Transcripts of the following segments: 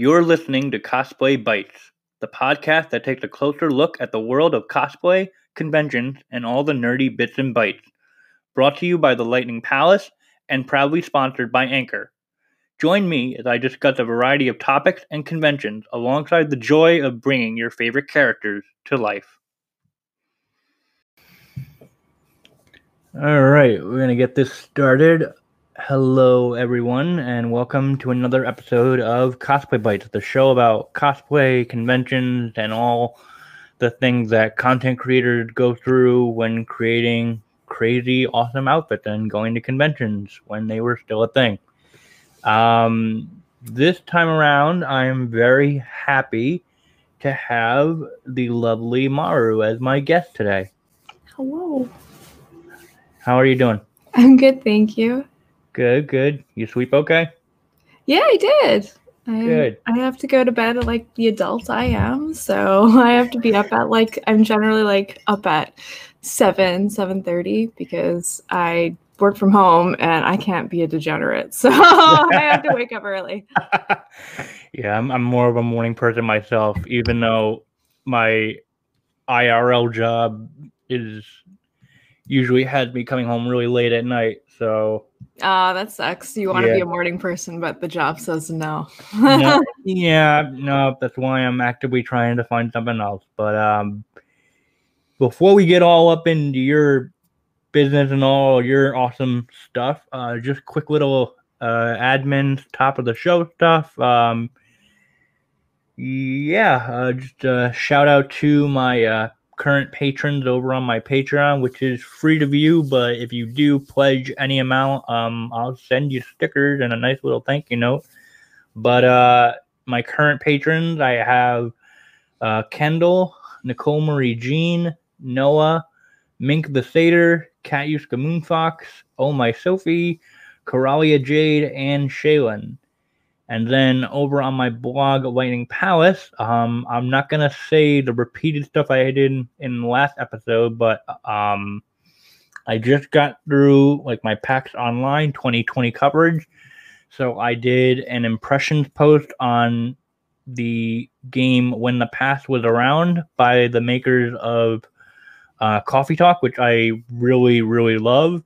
You're listening to Cosplay Bites, the podcast that takes a closer look at the world of cosplay, conventions, and all the nerdy bits and bytes. Brought to you by the Lightning Palace and proudly sponsored by Anchor. Join me as I discuss a variety of topics and conventions alongside the joy of bringing your favorite characters to life. All right, we're going to get this started. Hello, everyone, and welcome to another episode of Cosplay Bites, the show about cosplay, conventions, and all the things that content creators go through when creating crazy, awesome outfits and going to conventions when they were still a thing. Um, this time around, I'm very happy to have the lovely Maru as my guest today. Hello. How are you doing? I'm good, thank you. Good, good. You sleep okay? Yeah, I did. I, Good. I have to go to bed at like the adult I am, so I have to be up at like I'm generally like up at seven, seven thirty because I work from home and I can't be a degenerate, so I have to wake up early. yeah, I'm, I'm more of a morning person myself, even though my IRL job is usually has me coming home really late at night. So Ah, that sucks. You want to be a morning person, but the job says no. no, yeah, no, that's why I'm actively trying to find something else. But um, before we get all up into your business and all your awesome stuff, uh, just quick little uh, admin top of the show stuff. Um, yeah, uh, just uh, shout out to my uh, current patrons over on my Patreon, which is free to view. But if you do pledge any amount, um, I'll send you stickers and a nice little thank you note. But uh, my current patrons, I have uh, Kendall, Nicole Marie Jean, Noah, Mink the Satyr, Katyuska Moonfox, Oh My Sophie, Coralia Jade, and Shaylin. And then over on my blog, Lightning Palace, um, I'm not gonna say the repeated stuff I did in, in the last episode, but um, I just got through like my PAX Online 2020 coverage. So I did an impressions post on the game When the Past Was Around by the makers of uh, Coffee Talk, which I really, really love.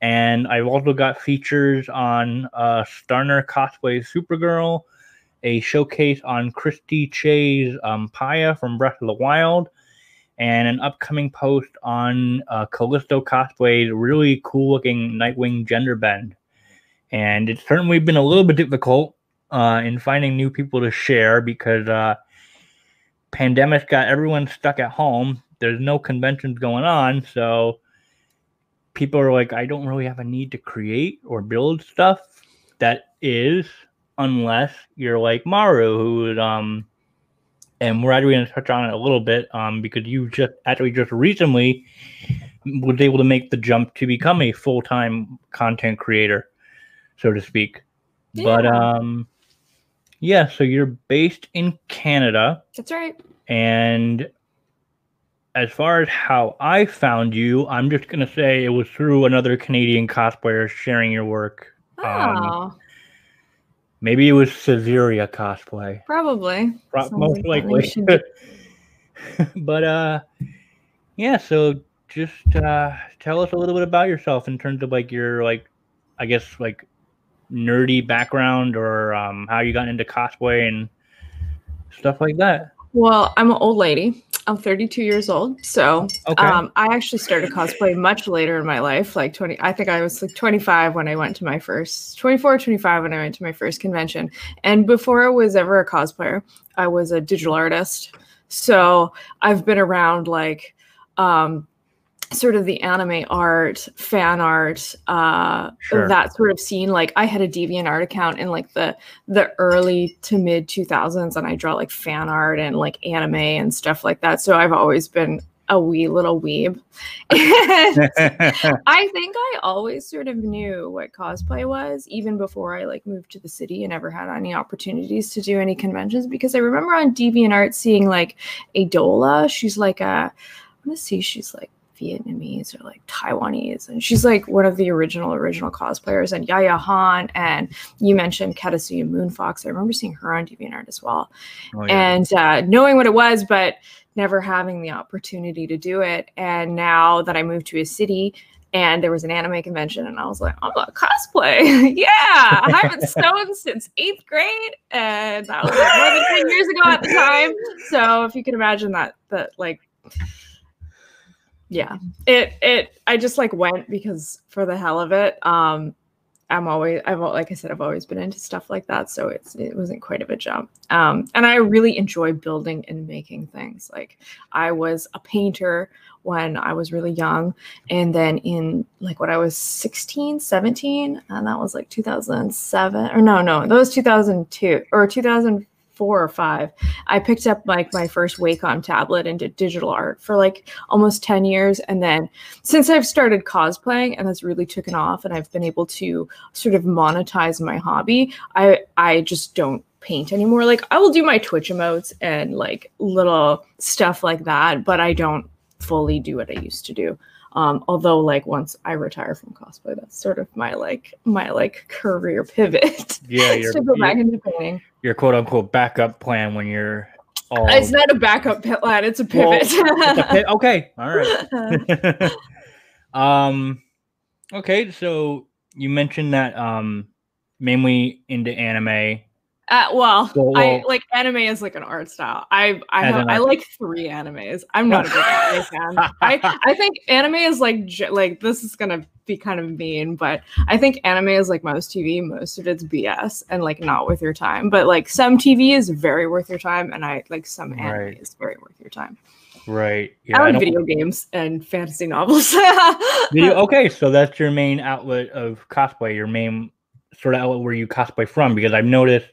And I've also got features on uh, Starner Cosplay Supergirl, a showcase on Christy Che's um, Paya from Breath of the Wild, and an upcoming post on uh, Callisto Cosplay's really cool looking Nightwing gender bend. And it's certainly been a little bit difficult uh, in finding new people to share because uh, pandemic got everyone stuck at home. There's no conventions going on, so people are like, I don't really have a need to create or build stuff. That is, unless you're like Maru, who um, and we're actually going to touch on it a little bit um, because you just actually just recently was able to make the jump to become a full time content creator, so to speak. Yeah. But um, yeah, so you're based in Canada. That's right. And as far as how I found you, I'm just gonna say it was through another Canadian cosplayer sharing your work. Um, Oh, maybe it was Caesarea cosplay, probably. pro- most like likely. but uh, yeah. So just uh, tell us a little bit about yourself in terms of like your like, I guess like nerdy background or um, how you got into cosplay and stuff like that. Well, I'm an old lady. I'm 32 years old. So Okay. um, I actually started cosplay much later in my life, like 20. I think I was like 25 when I went to my first, 24 25 when I went to my first convention. And before I was ever a cosplayer, I was a digital artist. So I've been around like um, sort of the anime art, fan art, uh, Sure. that sort of scene. Like I had a Deviant Art account in like the the early to mid 2000s, and I draw like fan art and like anime and stuff like that. So I've always been a wee little weeb. I think I always sort of knew what cosplay was, even before I like moved to the city and ever had any opportunities to do any conventions. Because I remember on DeviantArt seeing like Adola. She's like a, I want to see, she's like Vietnamese or like Taiwanese. And she's like one of the original, original cosplayers. And Yaya Han. And you mentioned Katyuska Moonfox. I remember seeing her on DeviantArt as well. Oh, yeah. And uh, knowing what it was, but never having the opportunity to do it. And now that I moved to a city, and there was an anime convention and I was like, I'm a cosplay. yeah, I haven't sewn since eighth grade. And that was like more than 10 years ago at the time. So if you can imagine that, that like yeah. It it i just like went because for the hell of it um i'm always i've like i said i've always been into stuff like that so it's it wasn't quite of a jump. Um and i really enjoy building and making things. Like i was a painter when i was really young and then in like when i was 16 17 and that was like 2007 or no no that was 2002 or 2000 four or five, I picked up like my first Wacom tablet and did digital art for like almost 10 years. And then since I've started cosplaying and that's really taken off and I've been able to sort of monetize my hobby, I I just don't paint anymore. Like I will do my Twitch emotes and like little stuff like that, but I don't fully do what I used to do. Um, although like once I retire from cosplay, that's sort of my like my like career pivot. Yeah, you're, to go back into painting. Your quote unquote backup plan when you're all It's not a backup plan, it's a pivot. Well, a Okay. All right. um okay, so you mentioned that um mainly into anime uh, well, well, I like anime is like an art style. I I, have, I like three animes. I'm not a big anime fan. I I think anime is like like this is gonna be kind of mean, but I think anime is like most TV. Most of it's BS and like not worth your time. But like some TV is very worth your time, and I like some anime right. is very worth your time. Right. Yeah, I like video games and fantasy novels. video, okay, so that's your main outlet of cosplay. Your main sort of outlet where you cosplay from, because I've noticed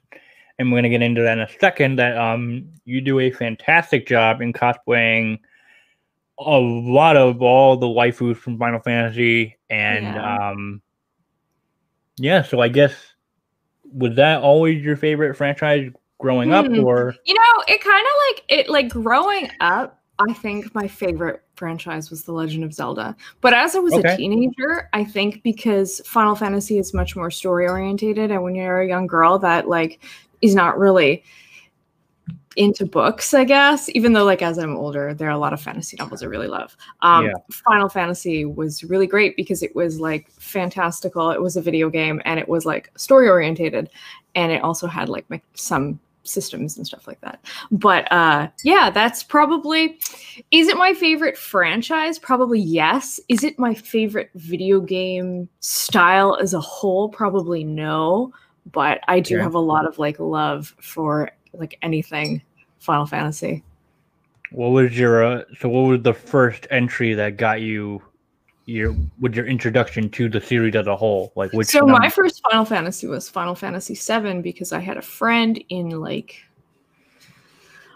and we're going to get into that in a second, that um, you do a fantastic job in cosplaying a lot of all the waifus from Final Fantasy. And yeah, um, yeah so I guess, was that always your favorite franchise growing up hmm. or? You know, it kind of like, it like growing up, I think my favorite franchise was The Legend of Zelda. But as I was okay. a teenager, I think because Final Fantasy is much more story orientated, and when you're a young girl, that like is not really into books, I guess, even though like as I'm older, there are a lot of fantasy novels I really love. Um, yeah. Final Fantasy was really great because it was like fantastical. It was a video game and it was like story orientated, and it also had like some systems and stuff like that. But uh, yeah, that's probably. Is it my favorite franchise? Probably yes. Is it my favorite video game style as a whole? Probably no but I do yeah. have a lot of like love for like anything Final Fantasy. What was your uh, so? What was the first entry that got you your with your introduction to the series as a whole? Like which? So number? my first Final Fantasy was Final Fantasy VII because I had a friend in like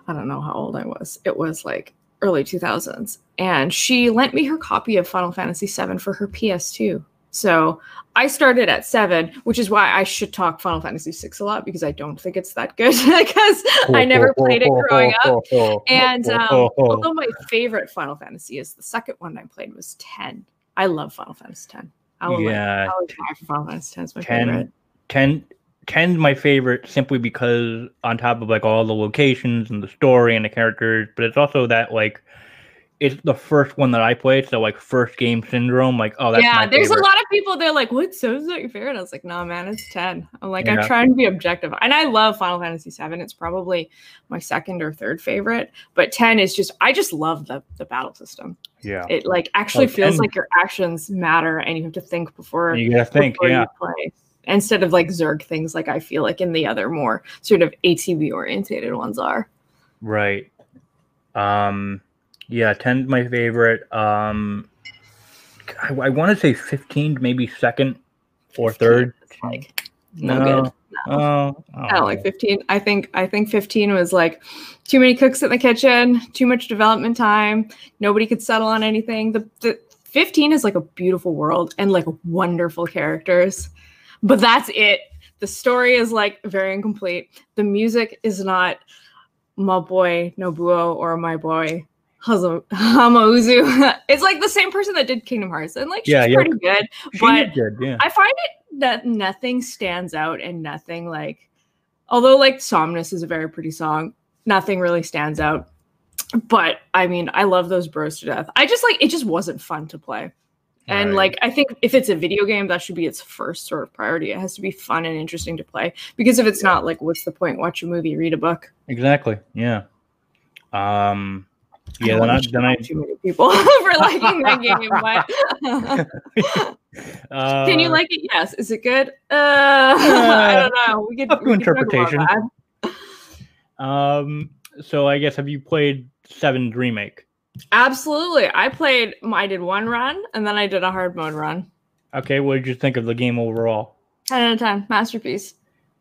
I don't know how old I was. It was like early 2000s, and she lent me her copy of Final Fantasy VII for her PS2. So I started at seven, which is why I should talk Final Fantasy VI a lot because I don't think it's that good because I never played it growing up. And um, although my favorite Final Fantasy is the second one I played was 10. I love Final Fantasy 10. I will yeah, like, Final Fantasy 10 is my 10, favorite. 10, 10 is my favorite simply because on top of like all the locations and the story and the characters, but it's also that like it's the first one that I played, so like first game syndrome. Like, oh, that's yeah. there's favorite. a lot of people. They're like, "What? So is that your favorite?" I was like, "No, man, it's ten. I'm like, yeah. I'm trying to be objective, and I love Final Fantasy Seven. It's probably my second or third favorite, but ten is just. I just love the the battle system. Yeah, it like actually oh, feels 10. like your actions matter, and you have to think before you gotta think. Yeah, play instead of like Zerg things, like I feel like in the other more sort of ATB orientated ones are. Right. Um yeah, 10's my favorite. Um, I, I want to say 15, maybe second or third. Like no, no good. No. Oh, I don't like 15. I think I think 15 was like too many cooks in the kitchen, too much development time. Nobody could settle on anything. The, the 15 is like a beautiful world and like wonderful characters, but that's it. The story is like very incomplete. The music is not my boy Nobuo or my boy Hazu- Hamauzu. it's like the same person that did Kingdom Hearts, and like she's Yeah, yeah. pretty good. She But good, yeah. I find it that nothing stands out and nothing like, although like Somnus is a very pretty song, nothing really stands out. But I mean, I love those bros to death. I just like it just wasn't fun to play. And Right. like I think if it's a video game, that should be its first sort of priority. It has to be fun and interesting to play. Because if it's not, like, what's the point? Watch a movie, read a book. Exactly. Yeah. Um. I Yeah. don't Then I, then I too many people for liking that game. But uh, can you like it? Yes. Is it good? Uh, I don't know. We could up to interpretation. Um. So I guess have you played Seven's remake? Absolutely. I played. I did one run, and then I did a hard mode run. Okay. What did you think of the game overall? Ten out of ten, masterpiece.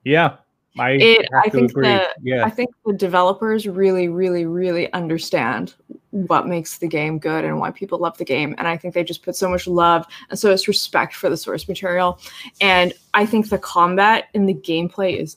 Yeah. I It- I think agree. the- yeah. I think the developers really, really, really understand what makes the game good and why people love the game. And I think they just put so much love and so much respect for the source material. And I think the combat in the gameplay is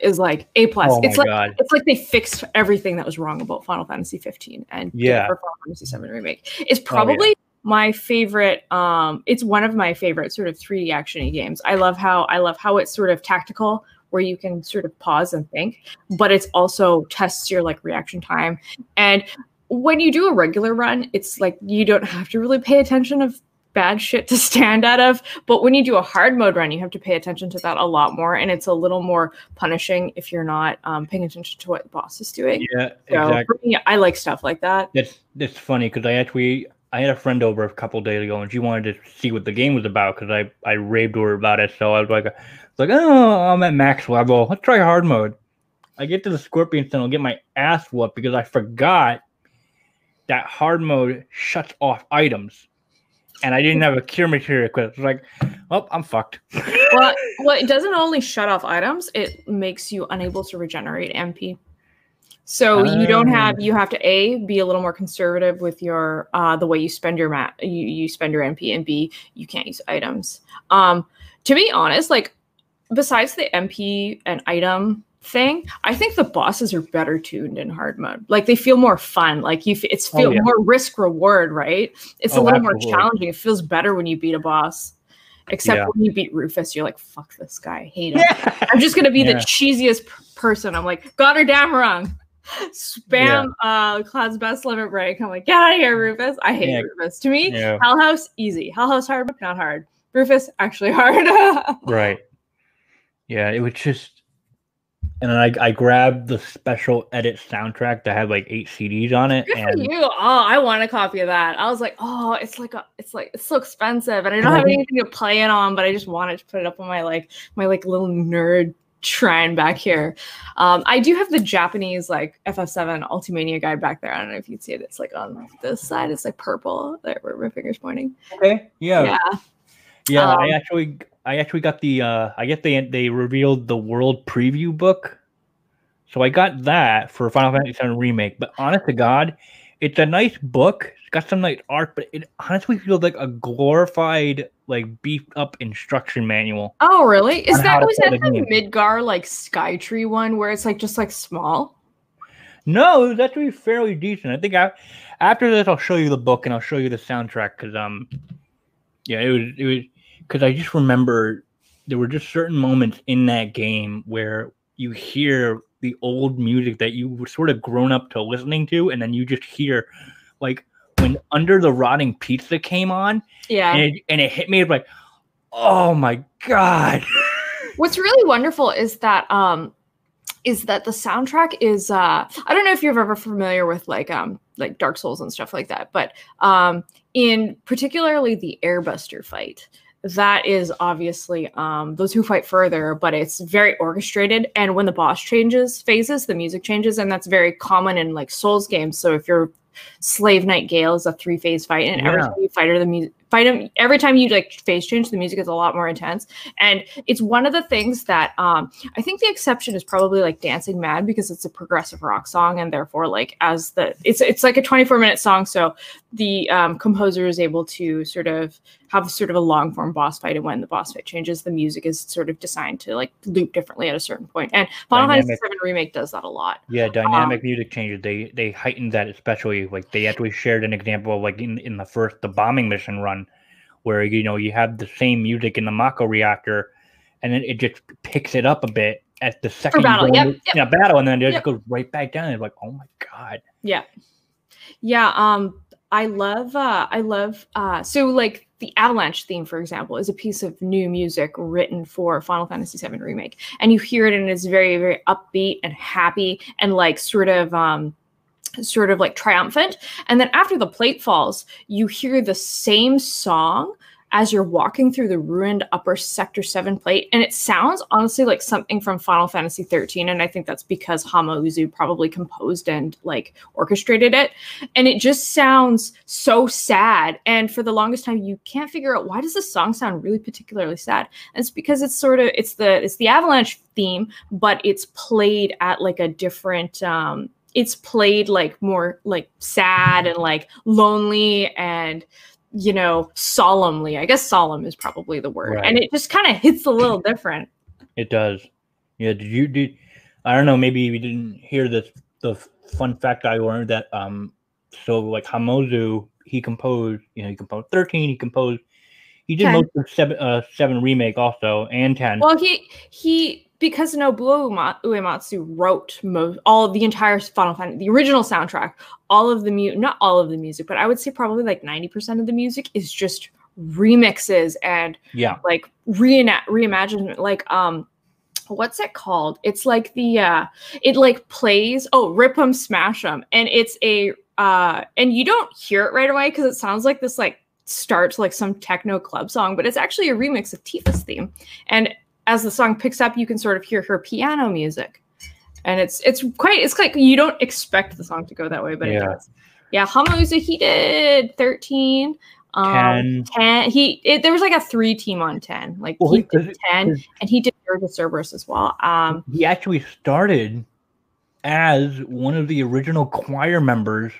is like A plus. oh it's like god. it's like they fixed everything that was wrong about Final Fantasy 15 and Yeah. for Final Fantasy 7 remake. It's yeah. probably my favorite um it's one of my favorite sort of 3D actiony games. I love how I love how it's sort of tactical where you can sort of pause and think, but it's also tests your like reaction time. And when you do a regular run, it's like you don't have to really pay attention of bad shit to stand out of. But when you do a hard mode run, you have to pay attention to that a lot more, and it's a little more punishing if you're not um, paying attention to what the boss is doing. Yeah. So Exactly. for me, I like stuff like that. That's that's funny because I actually I had a friend over a couple days ago and she wanted to see what the game was about because I I raved to her about it. So I was like, it's like oh I'm at max level. Let's try hard mode. I get to the scorpion tunnel, get my ass whooped because I forgot that hard mode shuts off items, and I didn't have a cure material equipped. It's like, oh I'm fucked. well, well, it doesn't only shut off items; it makes you unable to regenerate MP. So you don't Oh. have you have to a be a little more conservative with your uh, the way you spend your mat you, you spend your MP and b you can't use items. Um, to be honest, like besides the MP and item thing, I think the bosses are better tuned in hard mode. Like they feel more fun. Like you, f- it's Oh, feel yeah. more risk reward, right? It's a Oh, little more challenging. It feels better when you beat a boss. Except Yeah. when you beat Rufus, you're like, "Fuck this guy, I hate him." I'm just gonna be Yeah. the cheesiest p- person. I'm like, got her damn wrong. Spam uh Cloud's best limit break. I'm like, get out of here, Rufus. I hate Yeah. Rufus. To me, Yeah. Hell House easy. Hell House hard, but not hard. Rufus actually hard. Right. Yeah, it was just, and then I I grabbed the special edit soundtrack that had like eight CDs on it, Good for and you. Oh, I want a copy of that. I was like, oh, it's like a, it's like it's so expensive, and I don't have anything to play it on, but I just wanted to put it up on my like my like little nerd shrine back here. Um, I do have the Japanese like FF7 Ultimania guide back there. I don't know if you can see it. It's like on this side. It's like purple. There, where my finger's pointing. okay, yeah, Yeah. Yeah, I Um, actually I actually got the uh I guess they they revealed the world preview book. So I got that for Final Fantasy VII Remake, but honest to God, it's a nice book. It's got some nice art, but it honestly feels like a glorified, like beefed up instruction manual. Oh, really? Is that was that the game. Midgar like Skytree one where it's like just like small? No, it was actually fairly decent. I think I, after this, I'll show you the book and I'll show you the soundtrack because um, yeah, it was it was because I just remember there were just certain moments in that game where you hear the old music that you were sort of grown up to listening to, and then you just hear like when Under the Rotting Pizza came on, Yeah. and it, and it hit me like, oh my god, What's really wonderful is that um is that the soundtrack is uh I don't know if you're ever familiar with like um like Dark Souls and stuff like that, but um in particularly the Airbuster fight, that is obviously um those who fight further, but it's very orchestrated and when the boss changes phases, the music changes and that's very common in like Souls games. So if you're Slave Knight Gael is a three phase fight, and every Yeah. time you fight her, the mu- fight every time you like phase change the music is a lot more intense. And it's one of the things that um i think the exception is probably like dancing mad because it's a progressive rock song and therefore like as the it's it's like a 24 minute song. So the um, composer is able to sort of have sort of a long form boss fight. And when the boss fight changes the music is sort of designed to like loop differently at a certain point. And final fantasy 7 remake does that a lot. Yeah, dynamic music changes. They they heightened that especially like they actually shared an example of like in, in the first the bombing mission run where you know you have the same music in the Mako reactor and then it just picks it up a bit at the second battle, yep, yep. yeah, battle and then it Yep. just goes right back down. And It's like, oh my god. Yeah. Yeah, um I love uh I love uh so like the Avalanche theme for example is a piece of new music written for Final Fantasy VII remake and you hear it and it's very very upbeat and happy and like sort of um sort of like triumphant. And then after the plate falls you hear the same song as you're walking through the ruined upper sector 7 plate. And it sounds honestly like something from final fantasy 13 and i think that's because hamauzu probably composed and like orchestrated it. And it just sounds so sad. And for the longest time you can't figure out why does this song sound really particularly sad? And it's because it's sort of it's the it's the avalanche theme but it's played at like a different um it's played like more like sad and like lonely and you know solemnly i guess solemn is probably the word right. and it just kind of hits a little different It does. Yeah, did you did I don't know, maybe you didn't hear this the fun fact I learned that um so like Hamauzu he composed, you know, he composed 13, he composed he did 10. most of seven uh seven remake also and 10. well he he because Nobuo Uematsu wrote most all the entire Final Fantasy, the original soundtrack, all of the mu not all of the music, but I would say probably like 90% of the music is just remixes and yeah. like reina- reimagined like um what's it called it's like the uh it like plays oh rip 'em smash 'em and it's a uh and you don't hear it right away because it sounds like this like starts like some techno club song but it's actually a remix of tifa's theme and as the song picks up you can sort of hear her piano music and it's it's quite it's like you don't expect the song to go that way but it Yeah. does yeah Hamauzu he did 13 um 10. 10 he it, there was like a three team on 10 like Well, he did 10 his- and he did of Cerberus as well um He actually started as one of the original choir members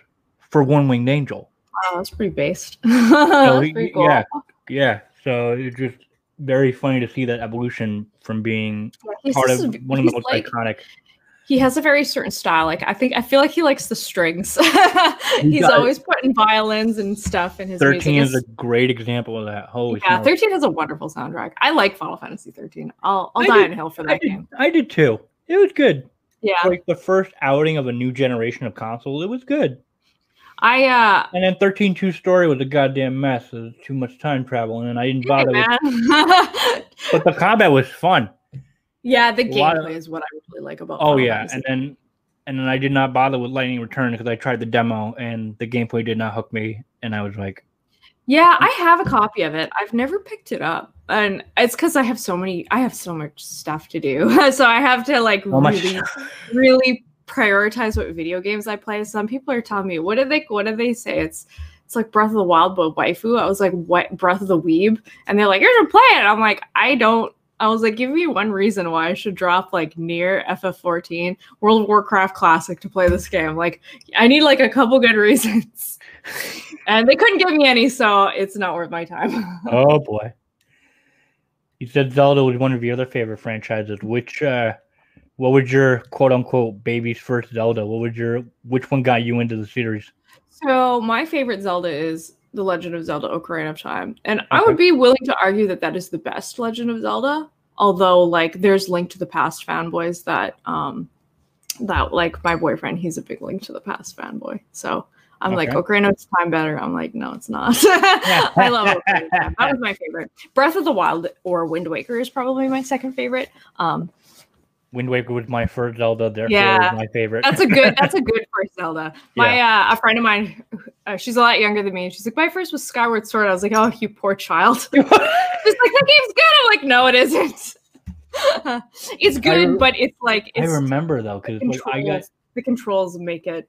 for One Winged Angel. wow that's pretty based that's pretty cool Yeah, yeah. So it's just very funny to see that evolution from being Yeah, part of one of the most like- iconic. he has a very certain style like i think i feel like he likes the strings he's always putting violins and stuff in his Thirteen music is a great example of that. Holy yeah. 13 has a wonderful soundtrack i like final fantasy 13 i'll i'll I die did- on hill for I that did, game I did too. It was good. yeah Like the first outing of a new generation of consoles, it was good. I uh And then 13-2 story was a goddamn mess. It was too much time travel, and I didn't bother. with, but the combat was fun. yeah the lot of- gameplay is what i really like about Oh yeah, and then and then I did not bother with Lightning Return because I tried the demo and the gameplay did not hook me, and I was like, Yeah, I have a copy of it. I've never picked it up. And it's because I have so many I have so much stuff to do. so I have to like "How much?" really really prioritize what video games I play. Some people are telling me, what did they what did they say? It's it's like Breath of the Wild but waifu. I was like, what Breath of the Weeb? And they're like, you should play it. I'm like, I don't I was like, give me one reason why I should drop like near FF14 World of Warcraft Classic to play this game. Like, I need like a couple good reasons. and they couldn't give me any, so it's not worth my time. "Oh boy." You said Zelda was one of your other favorite franchises. Which, uh, what would your quote unquote baby's first Zelda? What would your which one got you into the series? so my favorite Zelda is The Legend of Zelda: Ocarina of Time, and I would be willing to argue that that is the best Legend of Zelda. Although, like, there's Link to the Past fanboys that, um, that like my boyfriend, he's a big Link to the Past fanboy. So I'm like, Okay. Ocarina of Time better. I'm like, no, it's not. I love Ocarina of Time. That was my favorite. Breath of the Wild or Wind Waker is probably my second favorite. Um, Wind Waker was my first Zelda, therefore Yeah. my favorite. That's a good. That's a good first Zelda. My uh, a friend of mine, uh, she's a lot younger than me. She's like, my first was Skyward Sword. I was like, oh, you poor child. she's like, that game's good. I'm like, no, it isn't. it's good, re- but it's like I remember though, because like, I got. The controls make it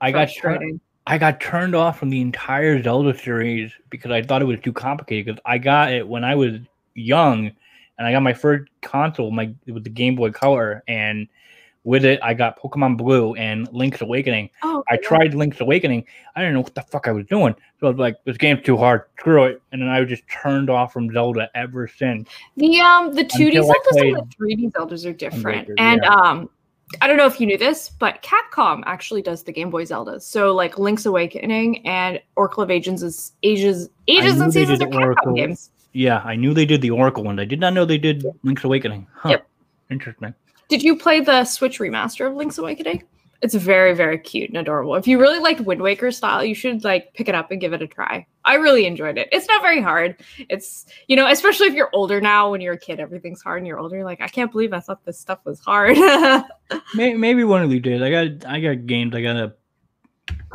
I got turned. I got turned off from the entire Zelda series because I thought it was too complicated. Because I got it when I was young, and I got my first console, my with the Game Boy Color, and with it I got Pokemon Blue and Link's Awakening. Oh, I tried Link's Awakening. I didn't know what the fuck I was doing. So I was like, this game's too hard. Screw it. And then I was just turned off from Zelda ever since. The um the 2D Until I Zeldas and the 3D Zeldas are different. And yeah. um I don't know if you knew this, but Capcom actually does the Game Boy Zeldas. So like Link's Awakening and Oracle of Ages is Ages Ages and Seasons are Capcom Oracle. games. Yeah, I knew they did the Oracle one. I did not know they did Link's Awakening. Huh. Yep. Interesting. Did you play the Switch remaster of Link's Awakening? It's very, very cute and adorable. If you really liked Wind Waker style, you should like pick it up and give it a try. I really enjoyed it. It's not very hard. It's you know, especially if you're older now. When you're a kid, everything's hard, and you're older. You're like, I can't believe I thought this stuff was hard. Maybe, maybe one of these days. I got I got games I gotta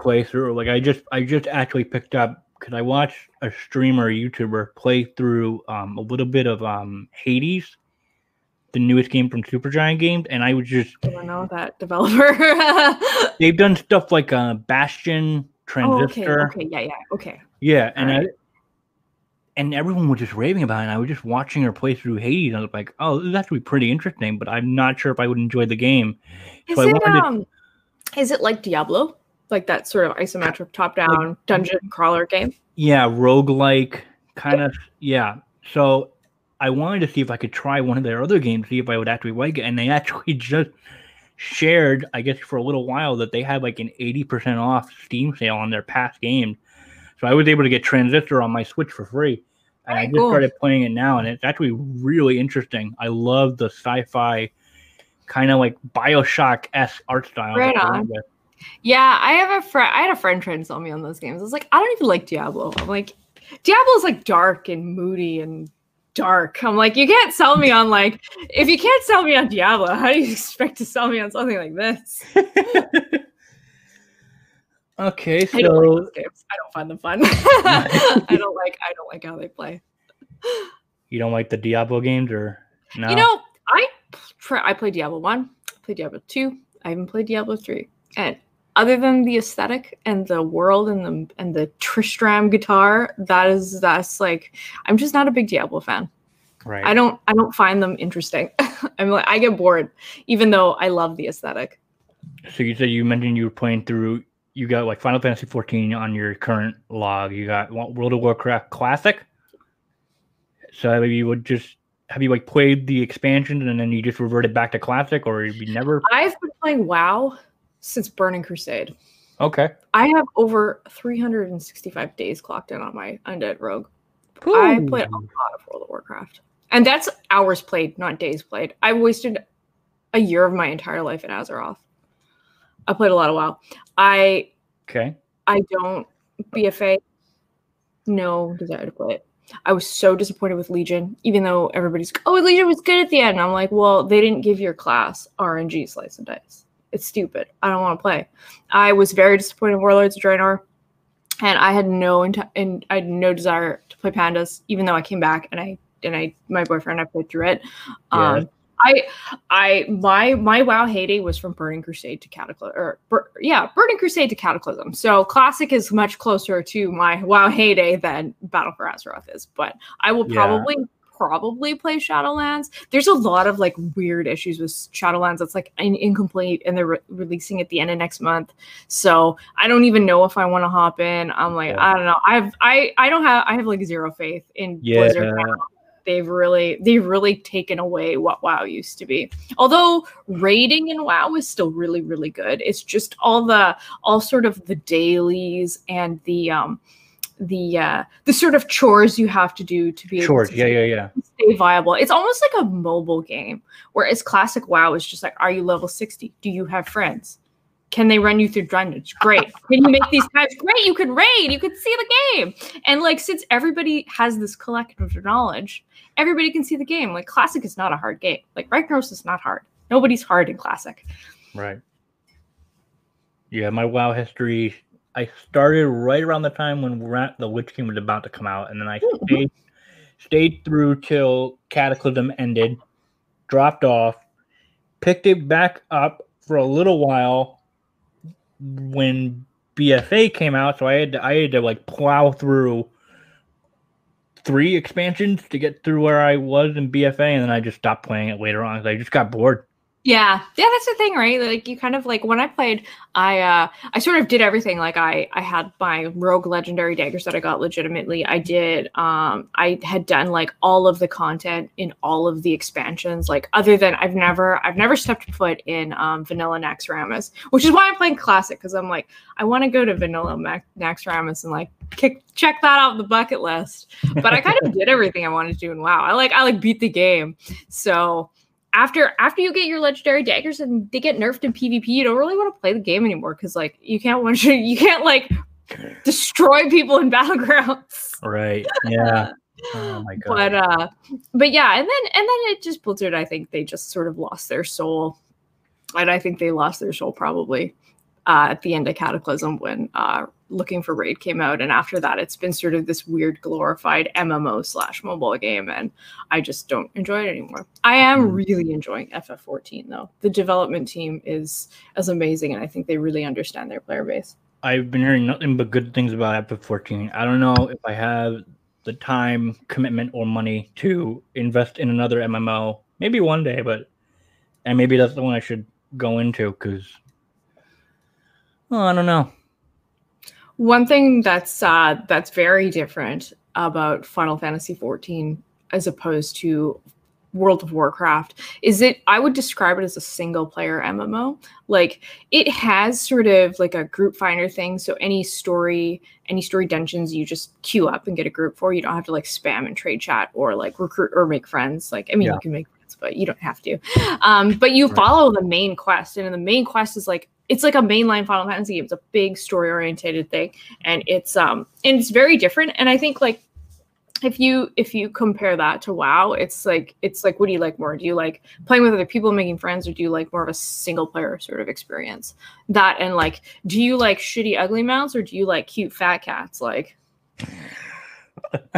play through. Like I just I just actually picked up because I watched a streamer YouTuber play through um, a little bit of um, Hades, the newest game from Supergiant Games, and I was just I don't know that developer. they've done stuff like uh, Bastion, oh, okay, okay, yeah, yeah, okay. yeah, and I, and everyone was just raving about it. And I was just watching her play through Hades, and I was like, oh, this is actually pretty interesting, but I'm not sure if I would enjoy the game. Is So it to- um, is it like Diablo, like that sort of isometric top-down dungeon crawler game? Yeah, roguelike kind of yeah. So I wanted to see if I could try one of their other games, see if I would actually like it. And they actually just shared, I guess for a little while, that they had like an 80% off Steam sale on their past games. So I was able to get Transistor on my Switch for free. And I just cool. started playing it now, and it's actually really interesting. I love the sci-fi kind of like Bioshock esque art style. Right on. with. Yeah, I have a friend. I had a friend try and sell me on those games. I was like, I don't even like Diablo. I'm like, Diablo is like dark and moody and dark. I'm like, you can't sell me on like, if you can't sell me on Diablo, how do you expect to sell me on something like this? okay, I don't like so those games. I don't find them fun. I don't like. I don't like how they play. you don't like the Diablo games, or no? You know, I I played Diablo one, I played Diablo two. I even played Diablo three, and other than the aesthetic and the world and the and the Tristram guitar, that is that's like I'm just not a big Diablo fan. right? I don't I don't find them interesting. I'm like I get bored, even though I love the aesthetic. So you said you mentioned you were playing through. You got like Final Fantasy 14 on your current log. You got World of Warcraft Classic. So maybe you would just have you like played the expansions and then you just reverted back to Classic, or you never? I've been playing WoW since Burning Crusade. Okay. I have over 365 days clocked in on my Undead Rogue. I played a lot of World of Warcraft. And that's hours played, not days played. I wasted a year of my entire life in Azeroth. I played a lot of WoW. I Okay. I don't BFA. No desire to play it. I was so disappointed with Legion, even though everybody's oh Legion was good at the end. I'm like, well, they didn't give your class RNG slice and dice. It's stupid. I don't want to play. I was very disappointed in Warlords of Draenor, and I had no int- and I had no desire to play Pandas, even though I came back and I and I my boyfriend and I played through it. Yeah. Um, I I my my WoW heyday was from Burning Crusade to Cataclysm, or Bur- yeah, Burning Crusade to Cataclysm. So Classic is much closer to my WoW heyday than Battle for Azeroth is. But I will Yeah. Probably play Shadowlands. There's a lot of like weird issues with Shadowlands. That's like in- incomplete, and they're re- releasing at the end of next month. So I don't even know if I want to hop in. I'm like, Yeah. I don't know. I've I I don't have I have like zero faith in Blizzard now they've really they've really taken away what WoW used to be. Although raiding in WoW is still really really good. It's just all the all sort of the dailies and the um the uh the sort of chores you have to do to be able Chores. to Yeah, yeah, yeah. stay viable. It's almost like a mobile game. Whereas classic WoW is just like, are you level 60? Do you have friends? Can they run you through dungeons? Great. Can you make these types? Great. You can raid. You can see the game. And like, since everybody has this collective knowledge, everybody can see the game. Like, classic is not a hard game. Like, Ragnaros is not hard. Nobody's hard in classic. Right. Yeah, my WoW history. I started right around the time when Ra- the Witch King was about to come out, and then I Mhm. stayed stayed through till Cataclysm ended, dropped off, picked it back up for a little while when BFA came out, so I had to, I had to like plow through three expansions to get through where I was in BFA, and then I just stopped playing it later on because I just got bored. Yeah. Yeah, that's the thing, right? Like you kind of like when I played, I uh I sort of did everything. Like I I had my rogue legendary daggers that I got legitimately. I did um I had done like all of the content in all of the expansions. Like other than I've never I've never stepped foot in um vanilla Naxxramas, which is why I'm playing classic because I'm like I want to go to vanilla Mac- Naxxramas and like kick check that off the bucket list. But I kind of did everything I wanted to do in WoW. I like I like beat the game. So after after you get your legendary daggers and they get nerfed in PvP, you don't really want to play the game anymore because like you can't want to you can't like destroy people in battlegrounds. Right. Yeah. oh my god. But uh but yeah, and then and then it just Blizzard, I think they just sort of lost their soul. And I think they lost their soul probably uh, at the end of Cataclysm when uh, Looking for Raid came out, and after that, it's been sort of this weird glorified MMO slash mobile game, and I just don't enjoy it anymore. I am Mm. really enjoying FF14 though. The development team is as amazing, and I think they really understand their player base. I've been hearing nothing but good things about FF14. I don't know if I have the time, commitment, or money to invest in another MMO. Maybe one day, but and maybe that's the one I should go into because well, I don't know. One thing that's uh, that's very different about Final Fantasy XIV as opposed to World of Warcraft is it I would describe it as a single player MMO. Like it has sort of like a group finder thing. So any story, any story dungeons you just queue up and get a group for. You don't have to like spam and trade chat or like recruit or make friends. Like I mean Yeah. you can make friends, but you don't have to. Um, but you Right. follow the main quest, and the main quest is like it's like a mainline Final Fantasy game. It's a big story oriented thing, and it's um and it's very different. And I think like if you if you compare that to WoW, it's like it's like what do you like more? Do you like playing with other people, making friends, or do you like more of a single player sort of experience? That and like, do you like shitty ugly mounts or do you like cute fat cats? Like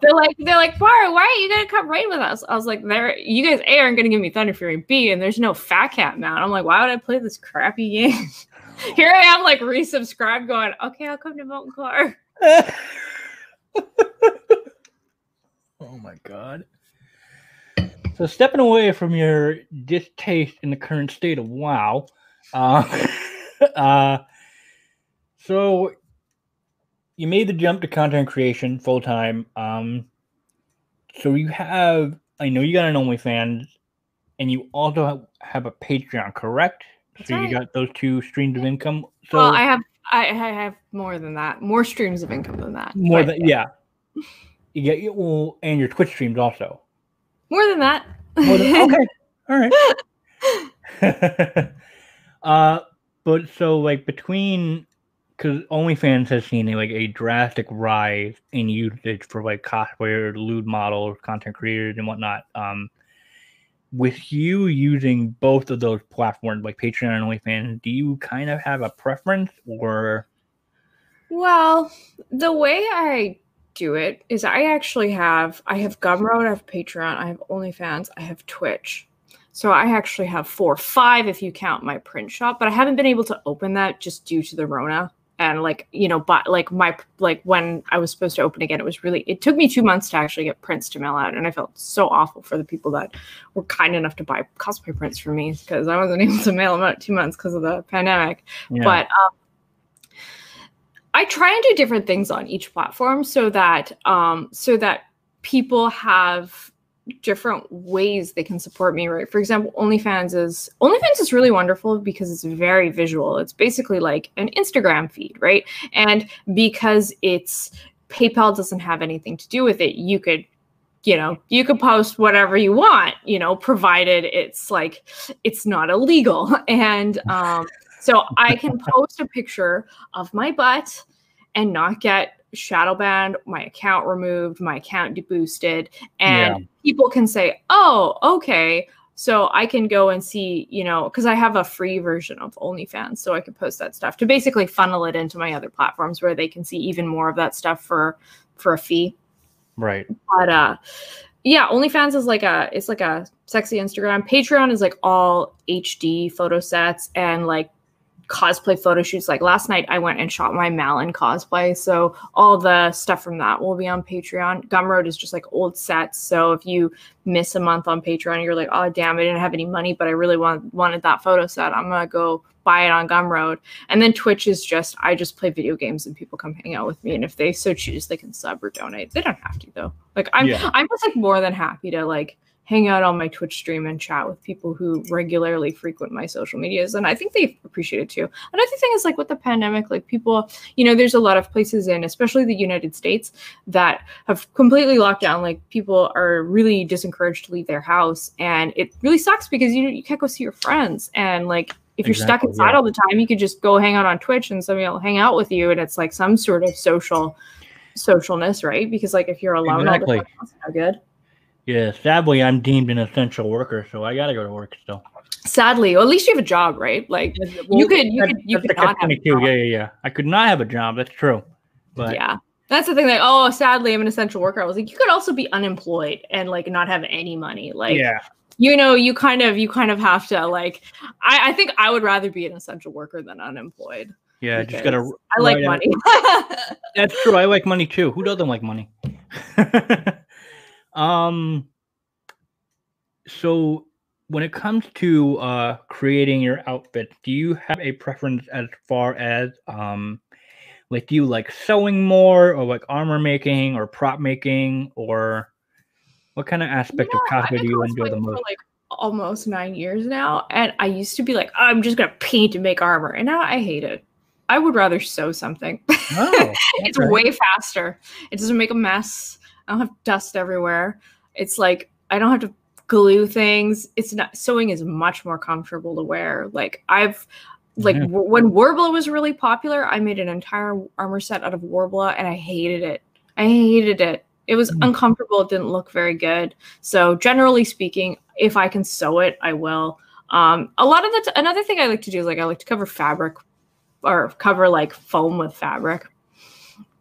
they're like they're like, Mara, why are you gonna come raid with us? I was like, there you guys A aren't gonna give me Thunder Fury B, and there's no fat cat mount. I'm like, why would I play this crappy game? Here I am, like resubscribed, going, okay, I'll come to Molten Core. oh my god. So stepping away from your distaste in the current state of WoW, uh, uh, so you made the jump to content creation full time. Um, so you have, I know you got an OnlyFans, and you also have, have a Patreon, correct? That's so you got those two streams of income. So well, I have I, I have more than that, more streams of income than that. more but than yeah, you get you well, and your Twitch streams also. more than that. More than- okay, all right. uh, but so like between because OnlyFans has seen like a drastic rise in usage for like cosplayer, lewd models, content creators, and whatnot. Um, with you using both of those platforms, like Patreon and OnlyFans, do you kind of have a preference, or Well, the way I do it is I actually have I have Gumroad, I have Patreon, I have OnlyFans, I have Twitch. So I actually have four, five if you count my print shop, but I haven't been able to open that just due to the Rona. And like you know, but like my like when I was supposed to open again, it was really it took me two months to actually get prints to mail out, and I felt so awful for the people that were kind enough to buy cosplay prints for me because I wasn't able to mail them out two months because of the pandemic. Know, but um, I try and do different things on each platform so that um, so that people have different ways they can support me. Right? For example, OnlyFans is OnlyFans is really wonderful because it's very visual. It's basically like an Instagram feed, right? And because it's PayPal doesn't have anything to do with it, you could you know you could post whatever you want you know provided it's like it's not illegal and um so I can post a picture of my butt and not get shadow banned, my account removed, my account deboosted, and people can say, "Oh, okay." So I can go and see, you know, because I have a free version of OnlyFans, so I can post that stuff to basically funnel it into my other platforms where they can see even more of that stuff for for a fee right? but uh yeah onlyfans is like a it's like a sexy instagram patreon is like all hd photo sets and like cosplay photo shoots. Like last night, I went and shot my Malin cosplay. So all the stuff from that will be on Patreon. Gumroad is just like old sets. So if you miss a month on Patreon, you're like, oh damn, I didn't have any money, but I really want wanted that photo set. I'm gonna go buy it on Gumroad. And then Twitch is just I just play video games and people come hang out with me. And if they so choose, they can sub or donate. They don't have to though. Like I'm Yeah. I'm just like more than happy to like hang out on my Twitch stream and chat with people who regularly frequent my social medias. And I think they appreciate it too. Another thing is like with the pandemic, like people, you know, there's a lot of places in, especially the United States, that have completely locked down. Like people are really disencouraged to leave their house. And it really sucks because you you can't go see your friends. And like if you're stuck inside yeah. all the time, you could just go hang out on Twitch and somebody will hang out with you. And it's like some sort of social socialness, right? Because like if you're alone Exactly. all the time, that's not good. Yeah, sadly, I'm deemed an essential worker, so I gotta go to work still. Sadly, well, at least you have a job, right? Like you could, you could, you could not have a catch-22. job. Yeah, yeah, yeah. I could not have a job. That's true. But yeah. That's the thing. Like, oh, sadly, I'm an essential worker. I was like, you could also be unemployed and like not have any money. Like, yeah, you know, you kind of, you kind of have to like. I, I think I would rather be an essential worker than unemployed. yeah. Just gotta. I like money. That's true. I like money too. Who doesn't like money? um. So, when it comes to uh creating your outfits, do you have a preference as far as um, like do you like sewing more, or like armor making, or prop making, or what kind of aspect of cosplay do you enjoy the most? like almost nine years now, and I used to be like, I'm just gonna paint and make armor, and now I hate it. I would rather sew something. Oh, it's way faster. It doesn't make a mess. I don't have dust everywhere. It's like I don't have to glue things. It's not sewing is much more comfortable to wear. Like I've like Yeah. w- when Worbla was really popular, I made an entire armor set out of Worbla and I hated it. I hated it. It was Hmm. uncomfortable. It didn't look very good. So generally speaking, if I can sew it, I will. Um, a lot of the t- another thing I like to do is like I like to cover fabric or cover like foam with fabric.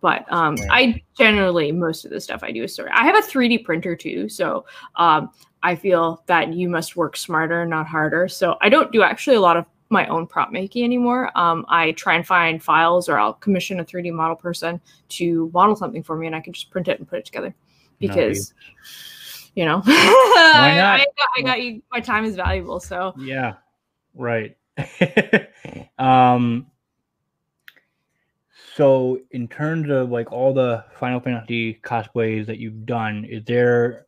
But um. I generally most of the stuff I do is story. I have a 3D printer too, so um, I feel that you must work smarter, not harder. So I don't do actually a lot of my own prop making anymore. Um, I try and find files, or I'll commission a 3D model person to model something for me, and I can just print it and put it together because. You know, I. I, got, I got you. My time is valuable, so Yeah, right. um, so in terms of like all the Final Fantasy cosplays that you've done, is there?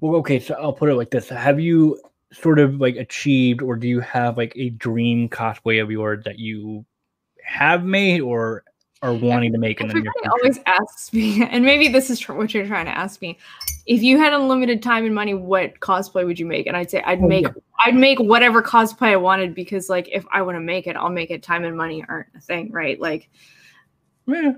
Well, okay, so I'll put it like this: Have you sort of like achieved, or do you have like a dream cosplay of yours that you have made or are wanting to make in the near future? always asks me, and maybe this is what you're trying to ask me. If you had unlimited time and money, what cosplay would you make? And I'd say I'd Oh, make yeah. I'd make whatever cosplay I wanted because like if I want to make it, I'll make it. Time and money aren't a thing, right? Like Yeah,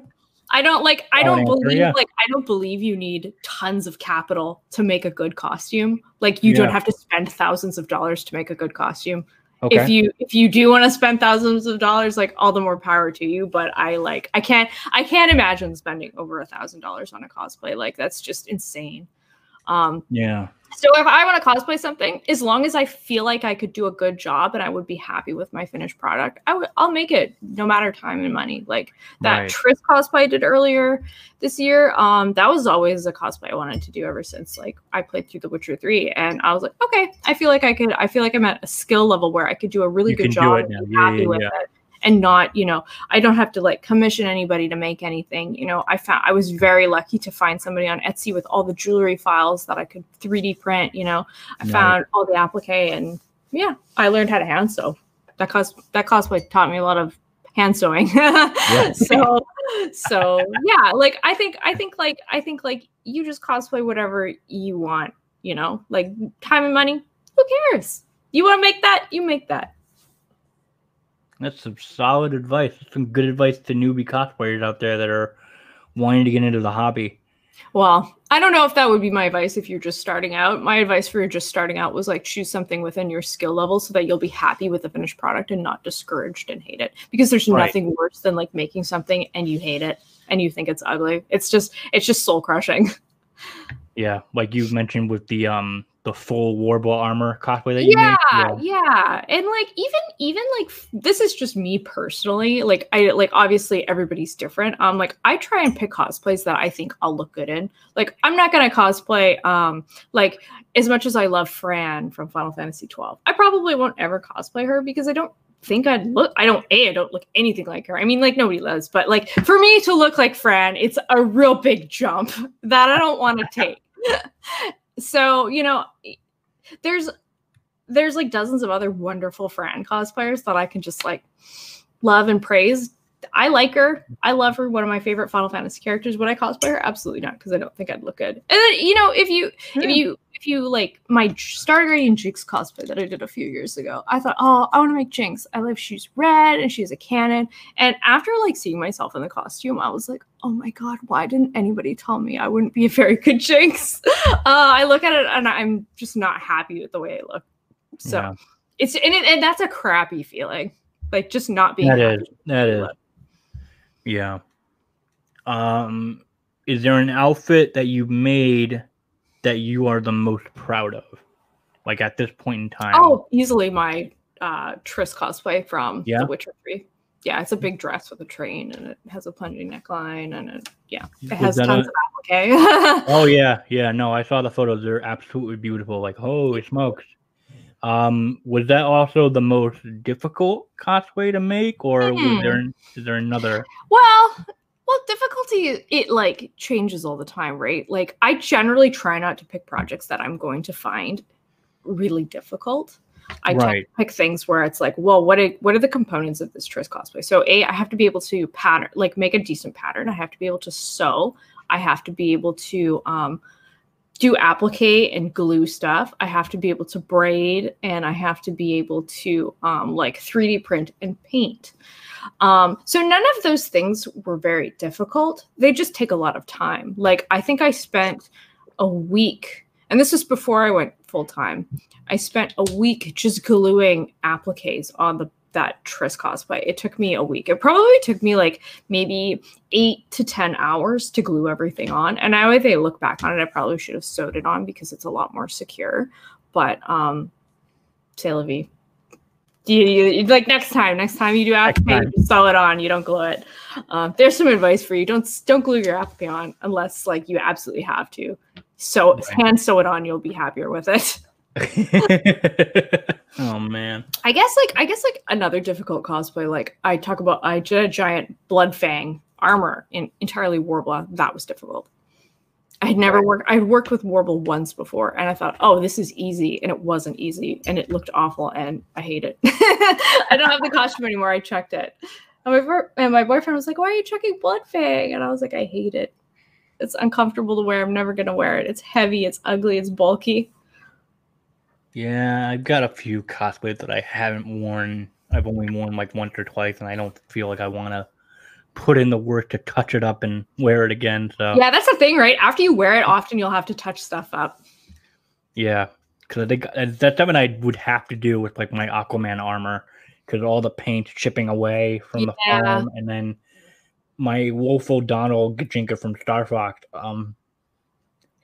I don't like I don't answer, believe yeah. like I don't believe you need tons of capital to make a good costume. Like you don't have to spend thousands of dollars to make a good costume okay. if you if you do want to spend thousands of dollars like all the more power to you but i like i can't i can't imagine spending over a thousand dollars on a cosplay like that's just insane um yeah, so if i want to cosplay something as long as i feel like i could do a good job and i would be happy with my finished product i would i'll make it no matter time and money like that right. Triss cosplay I did earlier this year. Um, that was always a cosplay I wanted to do ever since like I played through The Witcher 3 and I was like, okay, I feel like I could I feel like I'm at a skill level where I could do a really You good can do job it and be Yeah, happy yeah, with yeah. it. And not, you know, I don't have to like commission anybody to make anything. You know, I found I was very lucky to find somebody on Etsy with all the jewelry files that I could 3D print. You know, I Nice. found all the applique and yeah, I learned how to hand sew. That cos that cosplay taught me a lot of hand sewing. so so yeah, like I think I think like I think like you just cosplay whatever you want, you know, like time and money. Who cares? You want to make that, you make that. That's some solid advice. Some good advice to newbie cosplayers out there that are wanting to get into the hobby. Well, I don't know if that would be my advice if you're just starting out. My advice for you just starting out was like choose something within your skill level so that you'll be happy with the finished product and not discouraged and hate it. Because there's Right. nothing worse than like making something and you hate it and you think it's ugly. It's just it's just soul crushing. Yeah, like you mentioned with the um the full Worbla armor cosplay that you yeah, made. yeah, and like even even like this is just me personally. Like I like obviously everybody's different. Um, like I try and pick cosplays that I think I'll look good in. Like I'm not gonna cosplay um like as much as I love Fran from Final Fantasy 12. I probably won't ever cosplay her because I don't think I'd look. I don't a I don't look anything like her. I mean, like nobody does, but like for me to look like Fran, it's a real big jump that I don't want to take. so you know there's there's like dozens of other wonderful Fran cosplayers that I can just like love and praise. I like her. I love her. One of my favorite Final Fantasy characters. Would I cosplay her? Absolutely not, because I don't think I'd look good. And then you know, if you Yeah. if hmm. you if you like my Star Guardian Jinx cosplay that I did a few years ago, I thought, oh, I want to make Jinx. I love she's red and she's a cannon. And after like seeing myself in the costume, I was like, oh my god, why didn't anybody tell me I wouldn't be a very good Jinx? uh, I look at it and I'm just not happy with the way I look. So Yeah. it's and, it, and that's a crappy feeling, like just not being. That is that is. look. Yeah. Um, is there an outfit that you made that you are the most proud of? Like at this point in time. Oh, easily my uh Triss cosplay from Yeah? The Witcher Three. Yeah, it's a big dress with a train and it has a plunging neckline and it yeah, it has tons a- of applique. Oh yeah, yeah. No, I saw the photos. They're absolutely beautiful. Like holy smokes. Um, was that also the most difficult cosplay to make, or was Hmm. there is there another? Well, well, difficulty it like changes all the time, right? Like I generally try not to pick projects that I'm going to find really difficult. I tend Right. to pick things where it's like, well, what are, what are the components of this Triss cosplay? So a, I have to be able to pattern, like make a decent pattern. I have to be able to sew. I have to be able to um, do applique and glue stuff. I have to be able to braid, and I have to be able to um, like 3D print and paint. Um, so none of those things were very difficult. They just take a lot of time. Like I think I spent a week, and this was before I went full time. I spent a week just gluing appliques on the that Triss cosplay. It took me a week. It probably took me like maybe eight to ten hours to glue everything on. And now if I look back on it, I probably should have sewed it on because it's a lot more secure. But um, c'est la vie. You, you, like next time, next time you do applique, you sew it on. You don't glue it. Um, there's some advice for you. Don't don't glue your applique on unless like you absolutely have to. So Right. hand sew it on. You'll be happier with it. oh man. I guess like I guess like another difficult cosplay. Like I talk about, I did a giant Bloodfang armor in entirely Worbla. That was difficult. I had never worked. I'd worked with Worbla once before, and I thought, oh, this is easy, and it wasn't easy, and it looked awful, and I hate it. I don't have the costume anymore. I checked it, and my, ver- and my boyfriend was like, "Why are you checking Bloodfang?" And I was like, "I hate it. It's uncomfortable to wear. I'm never gonna wear it. It's heavy. It's ugly. It's bulky." Yeah, I've got a few cosplays that I haven't worn. I've only worn like once or twice, and I don't feel like I want to put in the work to touch it up and wear it again. So Yeah, that's the thing, right? After you wear it, often you'll have to touch stuff up. Yeah, because I think uh, that's something I would have to do with like my Aquaman armor, because all the paint chipping away from the Yeah. foam, and then my Wolf O'Donnell Gijinka from Star Fox. Um,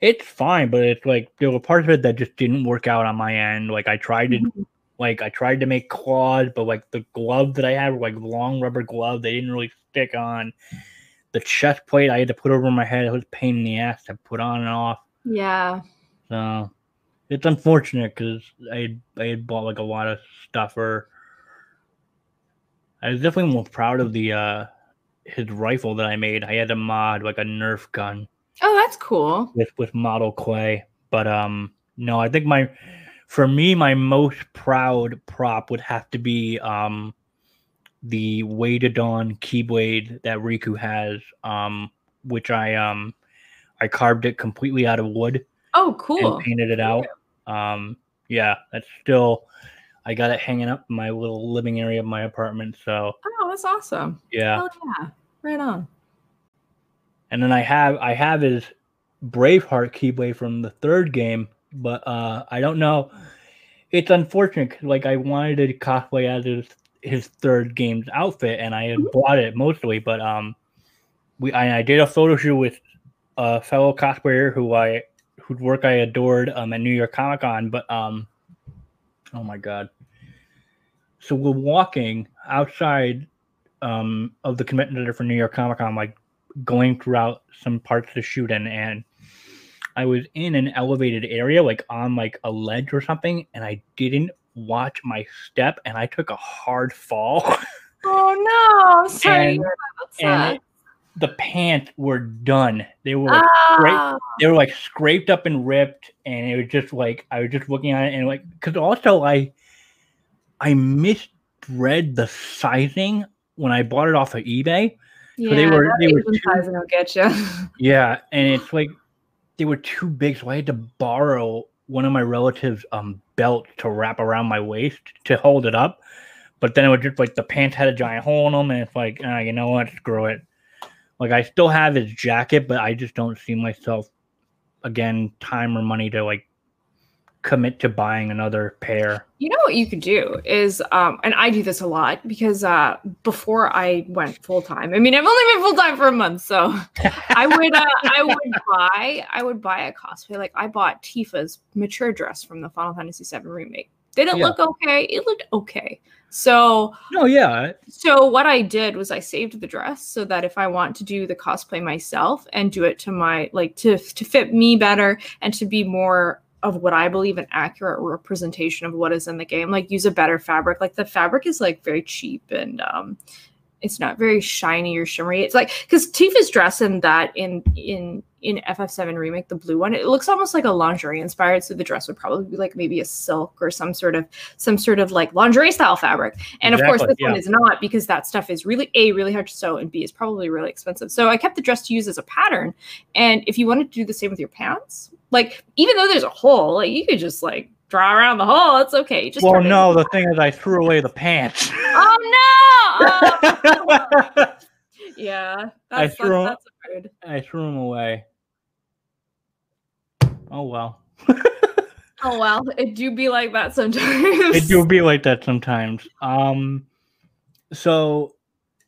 it's fine, but it's like there were parts of it that just didn't work out on my end. Like I tried to, like I tried to make claws, but like the glove that I had, like long rubber glove, they didn't really stick on. The chest plate I had to put over my head. It was a pain in the ass to put on and off. Yeah. So it's unfortunate because I I had bought like a lot of stuff or I was definitely more proud of the uh his rifle that I made. I had a mod like a Nerf gun Oh, that's cool. with with model clay. But um no, I think my for me my most proud prop would have to be um the Way to Dawn keyblade that Riku has um which I um I carved it completely out of wood Oh, cool. and painted it out. Um, yeah, that's still. I got it hanging up in my little living area of my apartment. So Oh, that's awesome. yeah, Oh yeah. Right on. and then I have I have his Braveheart keyblade from the third game, but uh, I don't know. It's unfortunate 'cause, like I wanted to cosplay as his his third game's outfit, and I had bought it mostly, but um, we I, I did a photo shoot with a fellow cosplayer who I whose work I adored um, at New York Comic Con. But um, oh my god! So we're walking outside um, of the convention center for New York Comic Con, like going throughout some parts to shoot in, and I was in an elevated area, like on like a ledge or something, and I didn't watch my step, and I took a hard fall. Oh no! Sorry. And- the pants were done. They were like, Ah, they were like scraped up and ripped, and it was just like I was just looking at it and like because also I I misread the sizing when I bought it off of eBay. yeah, so they were- they were too- will get you. Yeah, and it's like they were too big, so I had to borrow one of my relatives' um belts to wrap around my waist to hold it up. But then it was just like the pants had a giant hole in them, and it's like, ah, you know what, screw it. Like I still have his jacket, but I just don't see myself again time or money to like commit to buying another pair. You know what you could do is, um, and I do this a lot because uh, before I went full time, I mean, I've only been full time for a month, so I would, uh, I would buy, I would buy a cosplay. Like I bought Tifa's mature dress from the Final Fantasy VII remake. Did it Yeah. look okay? It looked okay. So, No, yeah, so what I did was I saved the dress so that if I want to do the cosplay myself and do it to my like to to fit me better and to be more of what I believe an accurate representation of what is in the game, like use a better fabric. Like the fabric is like very cheap and um it's not very shiny or shimmery. It's like because Tifa's dress in that in in in FF7 remake, the blue one, it looks almost like a lingerie inspired. So the dress would probably be like maybe a silk or some sort of some sort of like lingerie style fabric. And of course, Exactly, this one is not because that stuff is really a really hard to sew and b is probably really expensive. So I kept the dress to use as a pattern. And if you wanted to do the same with your pants, like even though there's a hole, like you could just like draw around the hole. It's okay. Just well, no, the thing is, I threw away the pants. Oh no! Oh, yeah, I that's, threw that's, that's rude. I threw them away. Oh well. Oh well, it do be like that sometimes. it do be like that sometimes. Um, so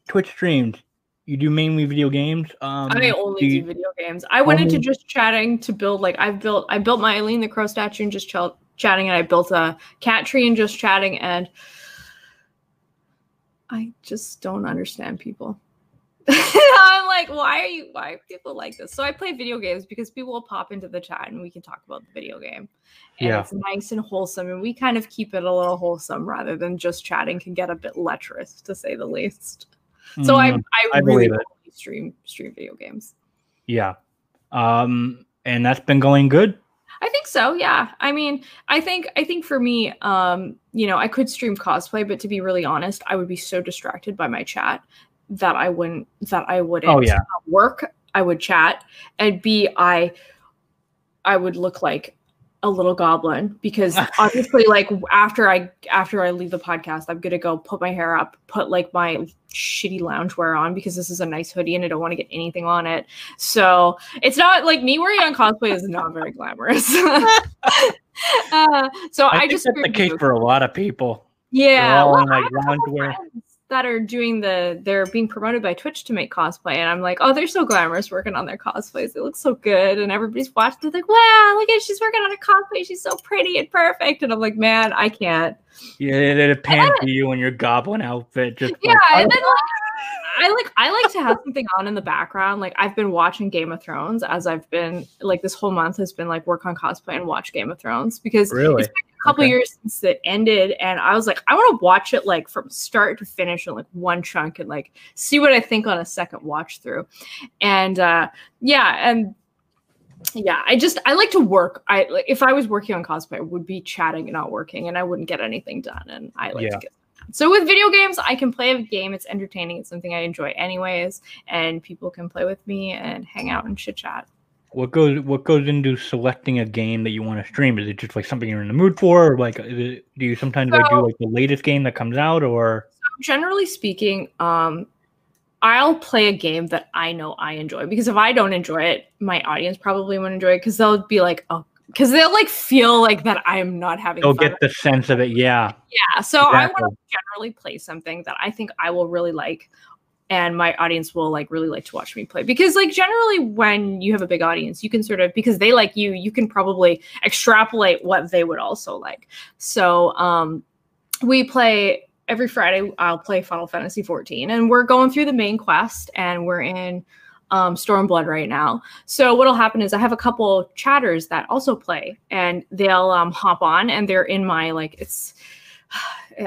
Twitch streams. You do mainly video games. Um, I only do, you- video games. I went into just chatting to build like I've built I built my Eileen the Crow statue and just ch- chatting and I built a cat tree and just chatting and I just don't understand people. I'm like, why are you why are people like this? So I play video games because people will pop into the chat and we can talk about the video game. And Yeah. it's nice and wholesome and we kind of keep it a little wholesome rather than just chatting can get a bit lecherous to say the least. So I Mm, I, I really stream stream video games. yeah. Um, and that's been going good. I think so. Yeah. I mean, I think I think for me, um, you know, I could stream cosplay, but to be really honest, I would be so distracted by my chat that I wouldn't that I wouldn't Oh, yeah. work. I would chat and B I I would look like a little goblin because obviously like after I after I leave the podcast, I'm gonna go put my hair up, put like my shitty loungewear on because this is a nice hoodie and I don't want to get anything on it. So it's not like me wearing on cosplay is not very glamorous. uh, so I, I, think just that's the case for a lot of people. yeah, well, like, I have a couple loungewear. That are doing the they're being promoted by Twitch to make cosplay, and I'm like, oh, they're so glamorous working on their cosplays. It looks so good, and everybody's watching. They're like, wow, look at she's working on a cosplay. She's so pretty and perfect, and I'm like, man, I can't. Yeah, it, it pans to you in your goblin outfit. Just Yeah, like, and then like, I like I like to have something on in the background. Like I've been watching Game of Thrones as I've been like this whole month has been like work on cosplay and watch Game of Thrones because really. it's been a couple Okay. years since it ended and i was like i want to watch it like from start to finish in like one chunk and like see what i think on a second watch through. And uh yeah and yeah i just i like to work. I like if i was working on cosplay i would be chatting and not working and i wouldn't get anything done and i like Yeah. to get so with video games i can play a game. It's entertaining. It's something i enjoy anyways and people can play with me and hang out and chit chat What goes what goes into selecting a game that you want to stream? Is it just like something you're in the mood for, or like is it, do you sometimes like do like the latest game that comes out, or? Generally speaking, um, I'll play a game that I know I enjoy because if I don't enjoy it, my audience probably won't enjoy it because they'll be like, oh, because they'll like feel like that I'm not having they'll get the sense of it? Yeah, yeah, so I want to generally play something that I think I will really like and my audience will like really like to watch me play because like generally when you have a big audience you can sort of because they like you you can probably extrapolate what they would also like so um we play every friday i'll play final fantasy 14 and we're going through the main quest and we're in um, Stormblood right now. So what'll happen is I have a couple chatters that also play, and they'll um, hop on, and they're in my like it's.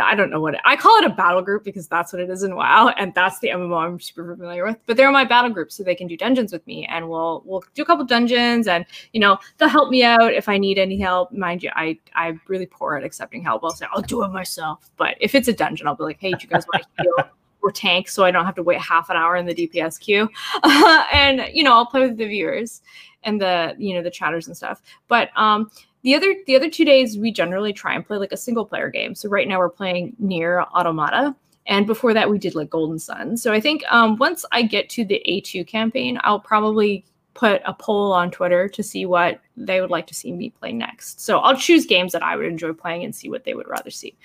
I don't know what it, I call it a battle group because that's what it is in WoW, and that's the MMO I'm super familiar with. But they're my battle group, so they can do dungeons with me, and we'll we'll do a couple dungeons, and you know they'll help me out if I need any help. Mind you, I I'm really poor at accepting help. I'll say I'll do it myself, but if it's a dungeon, I'll be like, hey, do you guys want to heal? or tank so I don't have to wait half an hour in the DPS queue. and you know, I'll play with the viewers and the you know the chatters and stuff. But um the other the other two days we generally try and play like a single player game. So right now we're playing NieR Automata. And before that, we did like Golden Sun. So I think um, once I get to the A2 campaign, I'll probably put a poll on Twitter to see what they would like to see me play next. So I'll choose games that I would enjoy playing and see what they would rather see.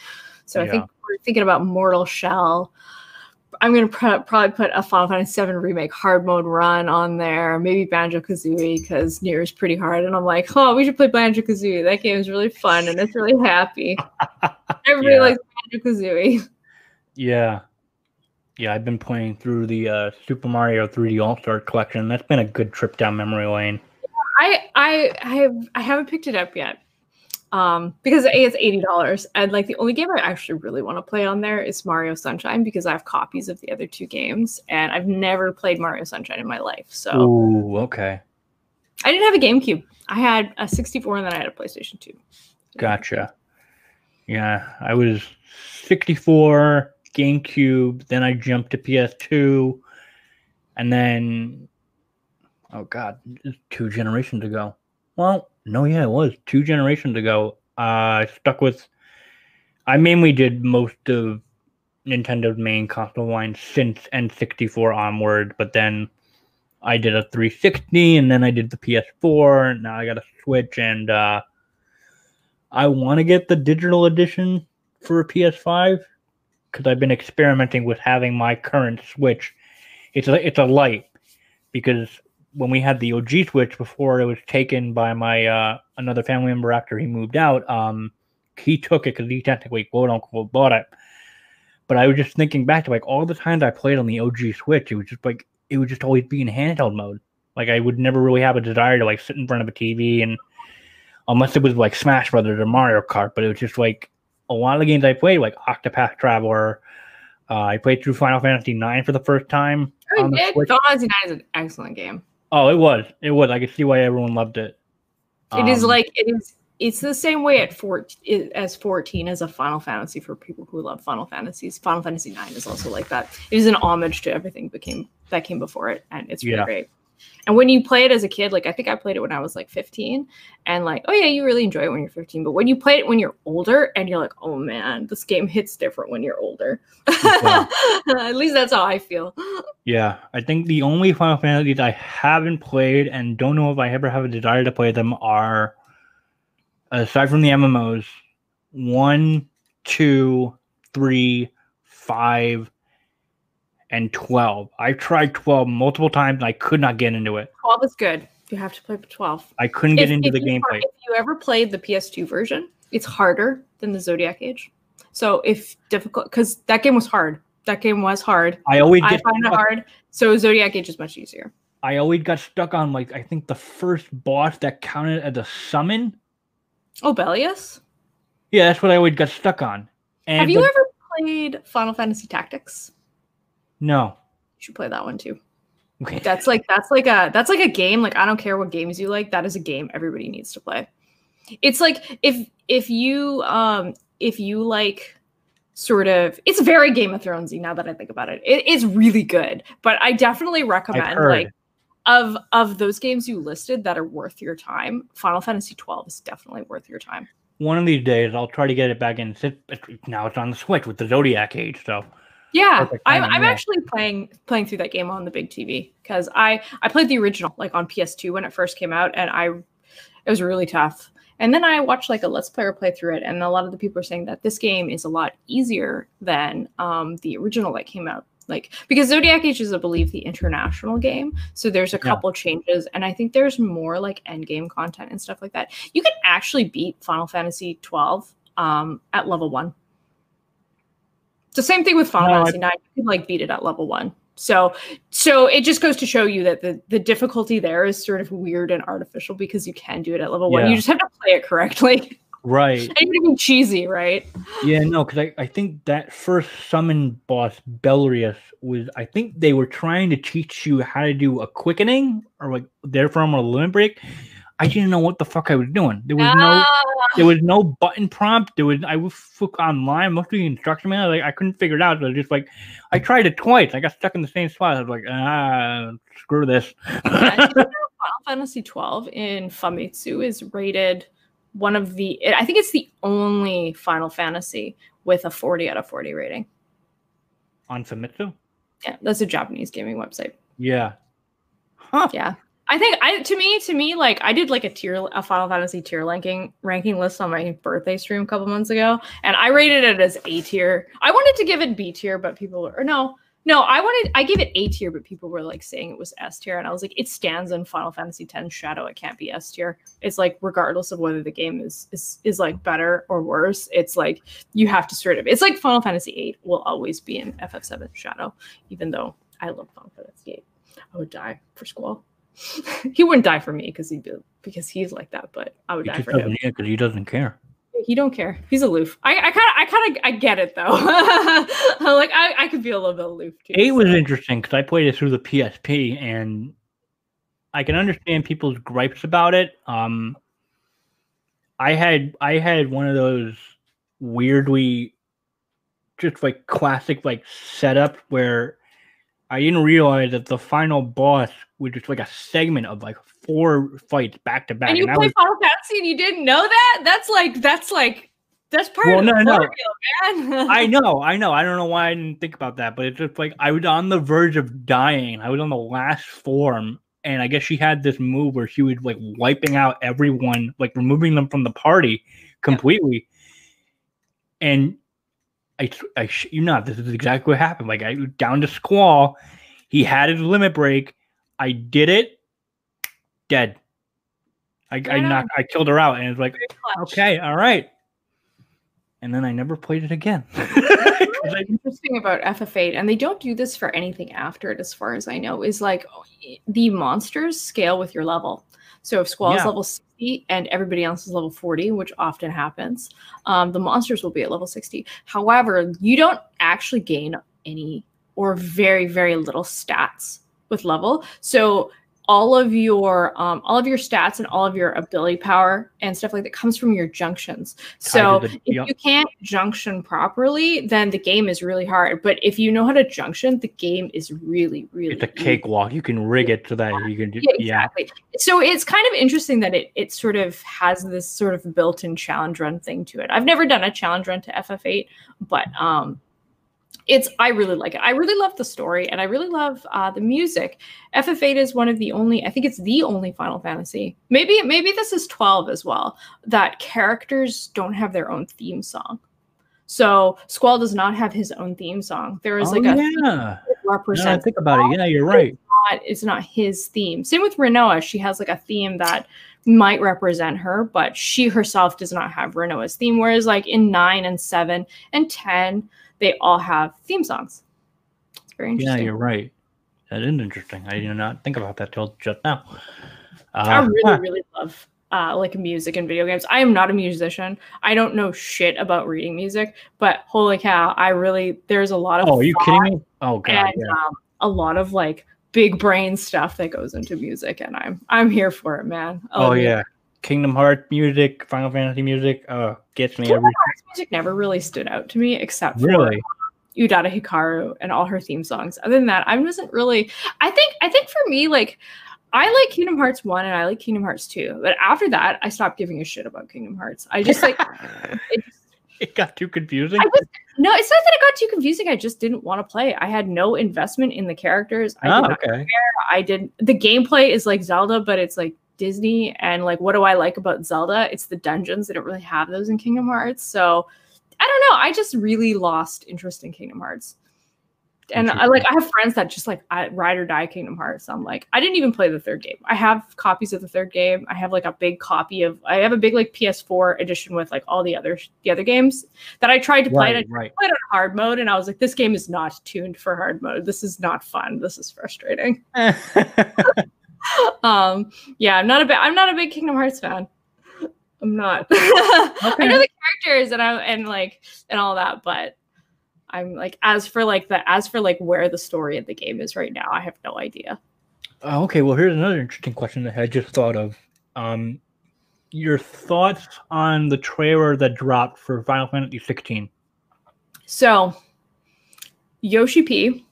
So yeah. I think we're thinking about Mortal Shell. I'm gonna pr- probably put a Final Fantasy VII remake hard mode run on there. Maybe Banjo Kazooie because NieR is pretty hard, and I'm like, oh, we should play Banjo Kazooie. That game is really fun and it's really happy. Everybody yeah. likes Banjo Kazooie. Yeah, yeah. I've been playing through the uh, Super Mario 3D All Star Collection. That's been a good trip down memory lane. I I I have I haven't picked it up yet um because a it's $80 and like the only game i actually really want to play on there is mario sunshine because i have copies of the other two games and i've never played mario sunshine in my life so Ooh, okay. I didn't have a gamecube. I had a 64 and then i had a playstation 2 gotcha. Yeah i was 64 gamecube then i jumped to ps2 and then oh god two generations ago. Well no, yeah, it was two generations ago. Uh, I stuck with. I mainly did most of Nintendo's main console line since N64 onward, but then I did a 360, and then I did the PS4. And now I got a Switch, and uh, I want to get the digital edition for a PS5 because I've been experimenting with having my current Switch. It's a it's a light because when we had the OG Switch before it was taken by my uh, another family member after he moved out, um, he took it because he technically quote unquote bought it. But I was just thinking back to like all the times I played on the OG Switch, it was just like it would just always be in handheld mode. Like I would never really have a desire to like sit in front of a TV and unless it was like Smash Brothers or Mario Kart, but it was just like a lot of the games I played, like Octopath Traveler. Uh, I played through Final Fantasy IX for the first time. Oh, did. Final Fantasy IX is an excellent game. Oh, it was. It was. I could see why everyone loved it. It um, is like it is. It's the same way at four as fourteen as a Final Fantasy for people who love Final Fantasies. Final Fantasy Nine is also like that. It is an homage to everything that came that came before it, and it's really yeah. great. And when you play it as a kid, like I think I played it when I was like 15, and like, oh yeah, you really enjoy it when you're 15. But when you play it when you're older, and you're like, oh man, this game hits different when you're older. Yeah. At least that's how I feel. Yeah, I think the only Final Fantasies I haven't played and don't know if I ever have a desire to play them are, aside from the MMOs, one, two, three, five, and 12. I tried 12 multiple times and I could not get into it. 12 is good. You have to play 12. I couldn't get if, into if the gameplay. If you ever played the PS2 version, it's harder than the Zodiac Age. So if difficult, because that game was hard. That game was hard. I always I find it hard. So Zodiac Age is much easier. I always got stuck on like I think the first boss that counted as a summon. Oh, Obelius. Yeah, that's what I always got stuck on. And Have you the, ever played Final Fantasy Tactics? No. You should play that one too. Okay. That's like that's like a that's like a game. Like I don't care what games you like. That is a game everybody needs to play. It's like if if you um if you like sort of it's very Game of Thronesy now that I think about it. It is really good. But I definitely recommend like of of those games you listed that are worth your time, Final Fantasy 12 is definitely worth your time. One of these days I'll try to get it back in. Now it's on the Switch with the Zodiac Age, so yeah, I'm, I'm actually playing playing through that game on the big TV because I I played the original like on PS2 when it first came out, and I it was really tough. And then I watched like a Let's Player play through it, and a lot of the people are saying that this game is a lot easier than um, the original that came out like because Zodiac Age is, I believe, the international game. So there's a Yeah. couple changes, and I think there's more like end game content and stuff like that. You can actually beat Final Fantasy 12 um, at level one. The same thing with Final No, Fantasy 9. You can like beat it at level one. So so it just goes to show you that the the difficulty there is sort of weird and artificial because you can do it at level one. You just have to play it correctly. Right. and be cheesy, right? Yeah, no, because I, I think that first summon boss, Belias, was I think they were trying to teach you how to do a quickening or like therefrom a limit break. I didn't know what the fuck I was doing. There was no Ah, there was no button prompt. There was I was online, most of the instruction manual, like I couldn't figure it out. So I was just like I tried it twice. I got stuck in the same spot. I was like, ah, screw this. yeah, do you know Final Fantasy 12 in Famitsu is rated one of the I think it's the only Final Fantasy with a 40 out of 40 rating. On Famitsu? Yeah, that's a Japanese gaming website. Yeah. Huh. Yeah. I think I to me to me like I did like a tier a Final Fantasy tier ranking ranking list on my birthday stream a couple months ago and I rated it as A tier. I wanted to give it B tier but people were or no no I wanted I gave it A tier but people were like saying it was S tier and I was like it stands in Final Fantasy X Shadow it can't be S tier. It's like regardless of whether the game is is is like better or worse it's like you have to sort of it's like Final Fantasy 8 will always be in FF7 Shadow even though I love Final Fantasy 8. I would die for Squall. he wouldn't die for me because he'd because he's like that, but I would He die for him. because he doesn't care. He don't care. He's aloof. I, kind of, I kind of, I get it though. like I, I could be a little bit aloof too. Eight was interesting because I played it through the PSP, and I can understand people's gripes about it. Um, I had I had one of those weirdly, just like classic like setup where I didn't realize that the final boss was just like a segment of like four fights back to back, And you that play was- Final Fantasy and you didn't know that? That's like, that's like, that's part Well, of the no, no. formula, man. I know, I know. I don't know why I didn't think about that, but it's just like I was on the verge of dying. I was on the last form, and I guess she had this move where she was like wiping out everyone, like removing them from the party completely. And I, I, sh- you know, this is exactly what happened. Like I down to Squall, he had his limit break. I did it, dead. I, I Right knocked, I killed her out, and it's like, okay, all right. And then I never played it again. I- interesting about FF8, and they don't do this for anything after it, as far as I know, is like oh, the monsters scale with your level. So if Squall is level 60 and everybody else is level 40, which often happens, um, the monsters will be at level 60. However, you don't actually gain any or very, very little stats with level. So all of your um, all of your stats and all of your ability power and stuff like that comes from your junctions. So to the- if yep. you can't junction properly, then the game is really hard. But if you know how to junction, the game is really, really it's a easy. cakewalk. You can rig it so that you can do, Yeah, yeah. exactly. So it's kind of interesting that it it sort of has this sort of built-in challenge run thing to it. I've never done a challenge run to FF8, but um it's I really like it. I really love the story and I really love uh, the music. FF8 is one of the only I think it's the only Final Fantasy. Maybe maybe this is 12 as well that characters don't have their own theme song. So Squall does not have his own theme song. There is Oh, like a yeah. theme that Now that I think about it. Yeah, you're right. not it's not his theme. Same with Rinoa. She has like a theme that might represent her, but she herself does not have Rinoa's theme. Whereas like in nine and seven and ten, they all have theme songs. It's very interesting. Yeah, you're right. That is interesting. I did not think about that till just now. I Uh, really, huh. really love uh, like music and video games. I am not a musician. I don't know shit about reading music, but holy cow, I really there's a lot of Oh, are you kidding me? Oh god. and Yeah. um, a lot of like big brain stuff that goes into music, and I'm I'm here for it, man. I Oh love yeah. Kingdom Hearts music, Final Fantasy music, uh, gets me Kingdom every Hearts music never really stood out to me, except for really. Utada Hikaru and all her theme songs. Other than that, I wasn't really. I think I think for me, like I like Kingdom Hearts one and I like Kingdom Hearts two, but after that, I stopped giving a shit about Kingdom Hearts. I just like it just, it got too confusing. I was no. It's not that it got too confusing. I just didn't want to play. I had no investment in the characters. I oh, did not okay. I did the gameplay is like Zelda, but it's like Disney. And like, what do I like about Zelda? It's the dungeons. They don't really have those in Kingdom Hearts. So I don't know. I just really lost interest in Kingdom Hearts. And I like I have friends that just like I, ride or die Kingdom Hearts. I'm like I didn't even play the third game. I have copies of the third game. I have like a big copy of I have a big like PS4 edition with like all the other the other games that I tried to play Right, it. right. Played on hard mode and I was like, this game is not tuned for hard mode. This is not fun. This is frustrating. Um, yeah, I'm not a big I'm not a big Kingdom Hearts fan. I'm not. I know the characters and I and like and all that, but I'm like as for like the as for like where the story of the game is right now, I have no idea. Oh, okay, well, here's another interesting question that I just thought of. Um, your thoughts on the trailer that dropped for Final Fantasy 16? So Yoshi P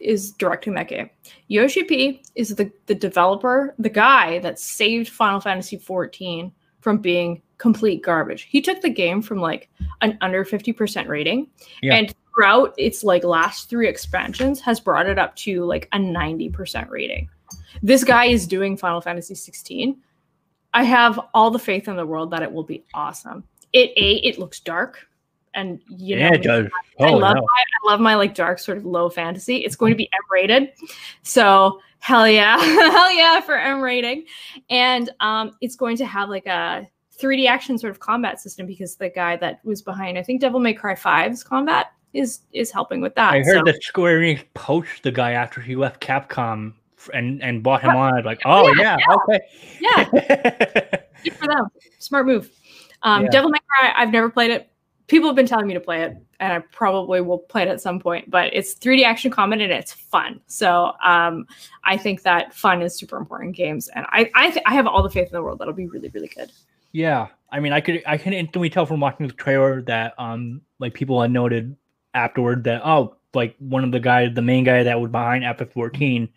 is directing that game. Yoshi P is the, the developer, the guy that saved Final Fantasy 14 from being complete garbage. He took the game from like an under 50% rating Yeah. and throughout its like last three expansions has brought it up to like a 90% rating. This guy is doing Final Fantasy 16. I have all the faith in the world that it will be awesome. It a it looks dark and you know yeah, it does. I Oh, love no. my I love my like dark sort of low fantasy. It's going to be M rated, so hell yeah, hell yeah for M rating, and um, it's going to have like a 3D action sort of combat system because the guy that was behind I think Devil May Cry 5's combat is is helping with that. I heard so- that Square Enix poached the guy after he left Capcom and, and bought him on. Like, oh, yeah, okay. yeah, good for them. Smart move. Um, Yeah. Devil May Cry, I've never played it. People have been telling me to play it, and I probably will play it at some point. But it's 3D action combat and it's fun. So um, I think that fun is super important in games, and I I, th- I have all the faith in the world that'll be really really good. Yeah, I mean, I could I can instantly tell from watching the trailer that um like people had noted afterward that oh like one of the guys the main guy that was behind FF14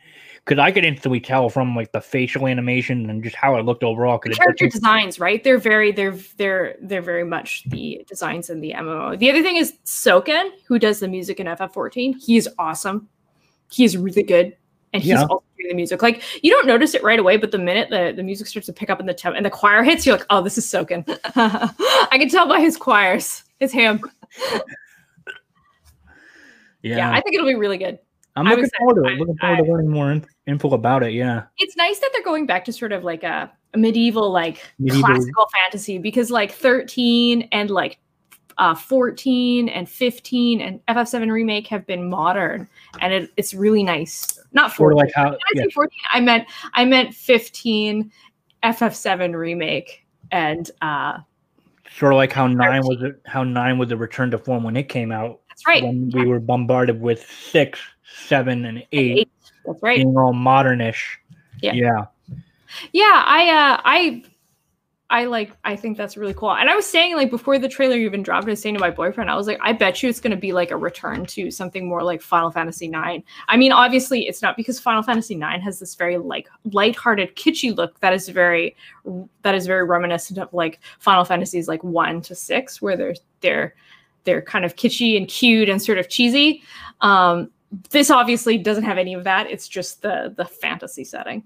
because I could instantly tell from like the facial animation and just how it looked overall. The character designs, right? They're very they're they're they're very much the designs in the MMO. The other thing is Soken, who does the music in FF14. He's awesome. He's really good. And he's Yeah. also doing the music. Like you don't notice it right away, but the minute the, the music starts to pick up in the temp and the choir hits, you're like, oh, this is Soken. I can tell by his choirs. It's him. yeah, Yeah. I think it'll be really good. I'm looking forward to it. Looking forward to learning more in- info about it. Yeah, It's nice that they're going back to sort of like a, medieval, like Medieval. classical fantasy because like 13 and like uh, 14 and 15 and FF7 remake have been modern and it, it's really nice. Not 14. of like how Did I yeah, 14? I meant I meant 15 FF7 remake and uh sort of like how nine was a, how nine was the return to form when it came out. That's right. When we were bombarded with six, seven, and eight Eight. That's right. being all modernish. Yeah. yeah. Yeah, I uh I I like I think that's really cool. And I was saying like before the trailer even dropped, I was saying to my boyfriend, I was like, I bet you it's gonna be like a return to something more like Final Fantasy IX. I mean, obviously it's not because Final Fantasy IX has this very like lighthearted, kitschy look that is very that is very reminiscent of like Final Fantasies like one to six, where they're they're they're kind of kitschy and cute and sort of cheesy. Um this obviously doesn't have any of that. It's just the the fantasy setting.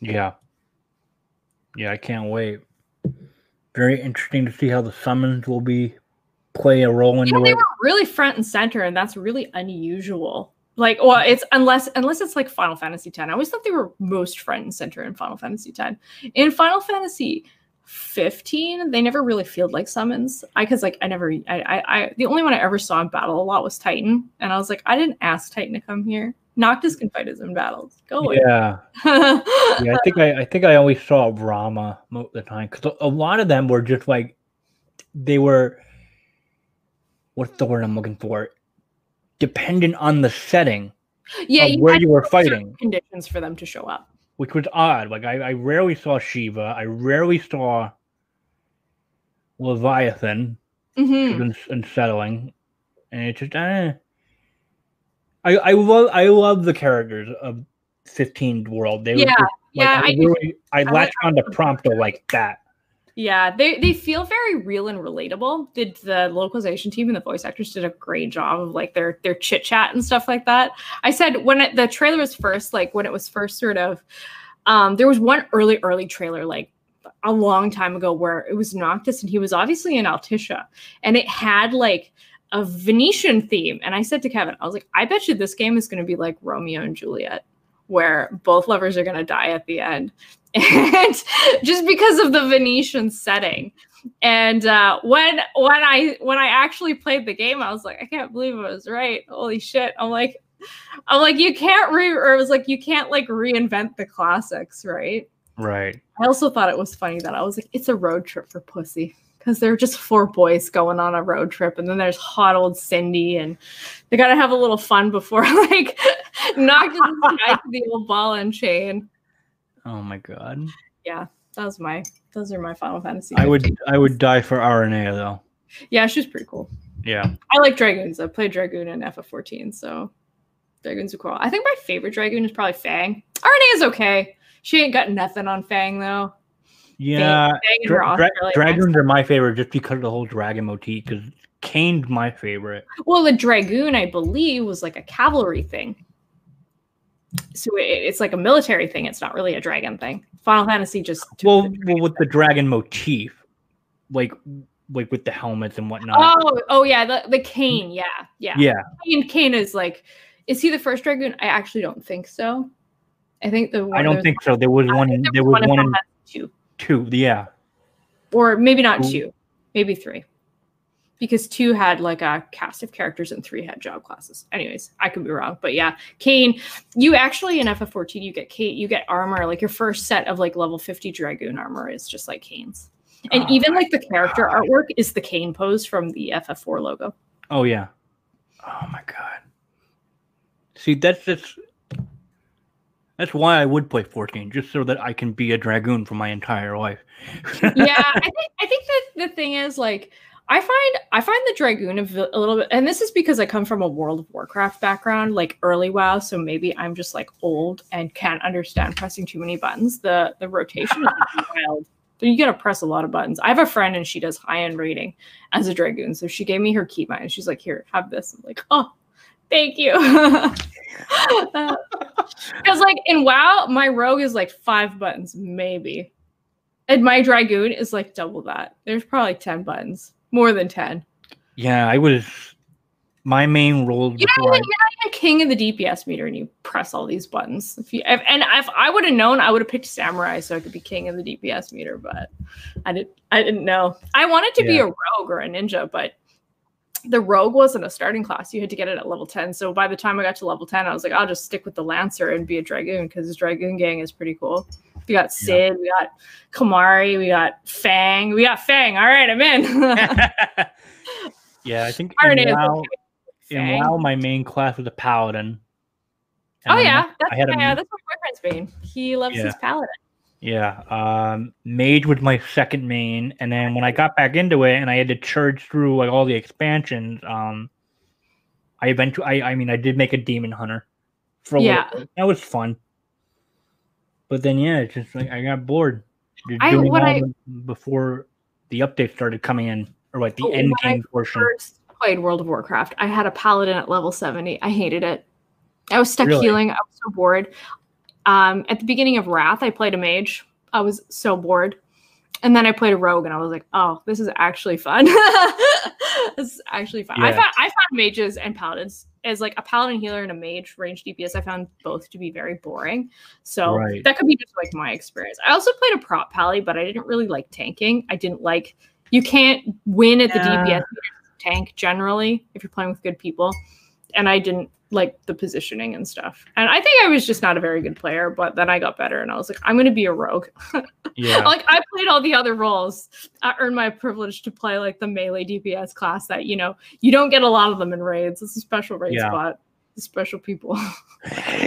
Yeah. Yeah, I can't wait. Very interesting to see how the summons will be play a role in know, they were really front and center, and that's really unusual. Like, well, it's unless unless it's like Final Fantasy X. I always thought they were most front and center in Final Fantasy X. In Final Fantasy 15, they never really feel like summons. I because like I never I, I I the only one I ever saw in battle a lot was Titan, and I was like, I didn't ask Titan to come here. Noctis can fight his own battles. Go away. Yeah, yeah. I think I, I think I always saw Ramuh most of the time because a lot of them were just like they were. What's the word I'm looking for? Dependent on the setting yeah, of where you were fighting, conditions for them to show up. Which was odd. Like I, I rarely saw Shiva. I rarely saw Leviathan. Mhm. uns- unsettling, and it just eh. I I love I love the characters of 15 World. They were Yeah, just, like, yeah, I, I really I I latched on to Prompto like that. Yeah, they they feel very real and relatable. Did the localization team and the voice actors did a great job of like their their chit chat and stuff like that. I said when it, the trailer was first like when it was first sort of um there was one early early trailer like a long time ago where it was Noctis and he was obviously in Altissia and it had like a Venetian theme. And I said to Kevin, I was like, I bet you this game is going to be like Romeo and Juliet, where both lovers are going to die at the end. And just because of the Venetian setting. And uh, when when I when I actually played the game, I was like, I can't believe I was right. Holy shit! I'm like, I'm like, you can't re or it was like you can't like reinvent the classics, right? Right. I also thought it was funny that I was like, it's a road trip for pussy. Because they're just four boys going on a road trip, and then there's hot old Cindy, and they gotta have a little fun before like knocking the the old ball and chain. Oh my god. Yeah, that was my those are my Final Fantasy. I would I would die for Aranea though. Yeah, she's pretty cool. Yeah. I like dragoons. I played dragoon in FF14, so dragoons are cool. I think my favorite dragoon is probably Fang. Aranea is okay. She ain't got nothing on Fang though. Yeah. Fang Dra- dra- dragons are my favorite just because of the whole dragon motif. Because Kain's my favorite. Well, the dragoon, I believe, was like a cavalry thing. So it, it's like a military thing. It's not really a dragon thing. Final Fantasy just Well, well, with the dragon motif, like like with the helmets and whatnot. oh, oh yeah, the, the Kain. Yeah, yeah. yeah. I mean, Kain is like, is he the first dragoon? I actually don't think so. I think the one I don't think so. There was one. There was one in two, two. Yeah. or maybe not Ooh. two, maybe three, because two had like a cast of characters and three had job classes. Anyways, I could be wrong, but yeah, Kain. You actually in FF14 you get Kate, you get armor. Like your first set of like level 50 dragoon armor is just like Kain's, and Oh even like the character God. artwork is the Kane pose from the FF4 logo. Oh yeah. Oh my god. See, that's just that's why I would play 14, just so that I can be a dragoon for my entire life. yeah, I think I think that the thing is like I find I find the dragoon a, a little bit, and this is because I come from a World of Warcraft background, like early WoW, so maybe I'm just like old and can't understand pressing too many buttons. The the rotation is wild. So you gotta press a lot of buttons. I have a friend and she does high end rating as a dragoon, so she gave me her keybind and she's like, "Here, have this." I'm like, "Oh, thank you." Because like in WoW, my rogue is like five buttons, maybe. And my dragoon is like double that. There's probably 10 buttons. More than 10. yeah, I was my main role You're not, before I, even, you're not even king of the DPS meter and you press all these buttons. If you if, and if I would have known, I would have picked samurai so I could be king of the DPS meter, but I didn't I didn't know. I wanted to be a rogue or a ninja, but the rogue wasn't a starting class. You had to get it at level 10. So by the time I got to level 10, I was like, I'll just stick with the Lancer and be a Dragoon because this Dragoon gang is pretty cool. We got Cid, we got Kimahri, we got Fang. We got Fang. All right, I'm in. yeah, I think in WoW, in. WoW, my main class was a paladin. Oh And yeah, that's I had a yeah, that's my boyfriend's main. He loves Yeah. his paladin. Yeah, um, mage was my second main, and then when I got back into it and I had to church through like all the expansions, um, I eventually, I, I mean, I did make a demon hunter. For a Yeah. bit. that was fun. But then, yeah, it's just like I got bored. I- what I- before the update started coming in, or like the Oh, end when I game portion. First played World of Warcraft. I had a paladin at level 70. I hated it. I was stuck Really? healing. I was so bored. Um, at the beginning of Wrath, I played a mage. I was so bored. And then I played a rogue and I was like, oh, this is actually fun. this is actually fun. I found I found mages and paladins as like a paladin healer and a mage range DPS. I found both to be very boring. So Right. that could be just like my experience. I also played a prot pally, but I didn't really like tanking. I didn't like you can't win at the Yeah. DPS tank generally if you're playing with good people. And I didn't like the positioning and stuff. And I think I was just not a very good player, but then I got better and I was like, I'm gonna be a rogue. Yeah, like I played all the other roles. I earned my privilege to play like the melee DPS class that you know you don't get a lot of them in raids. It's a special raid Yeah. spot. Special people.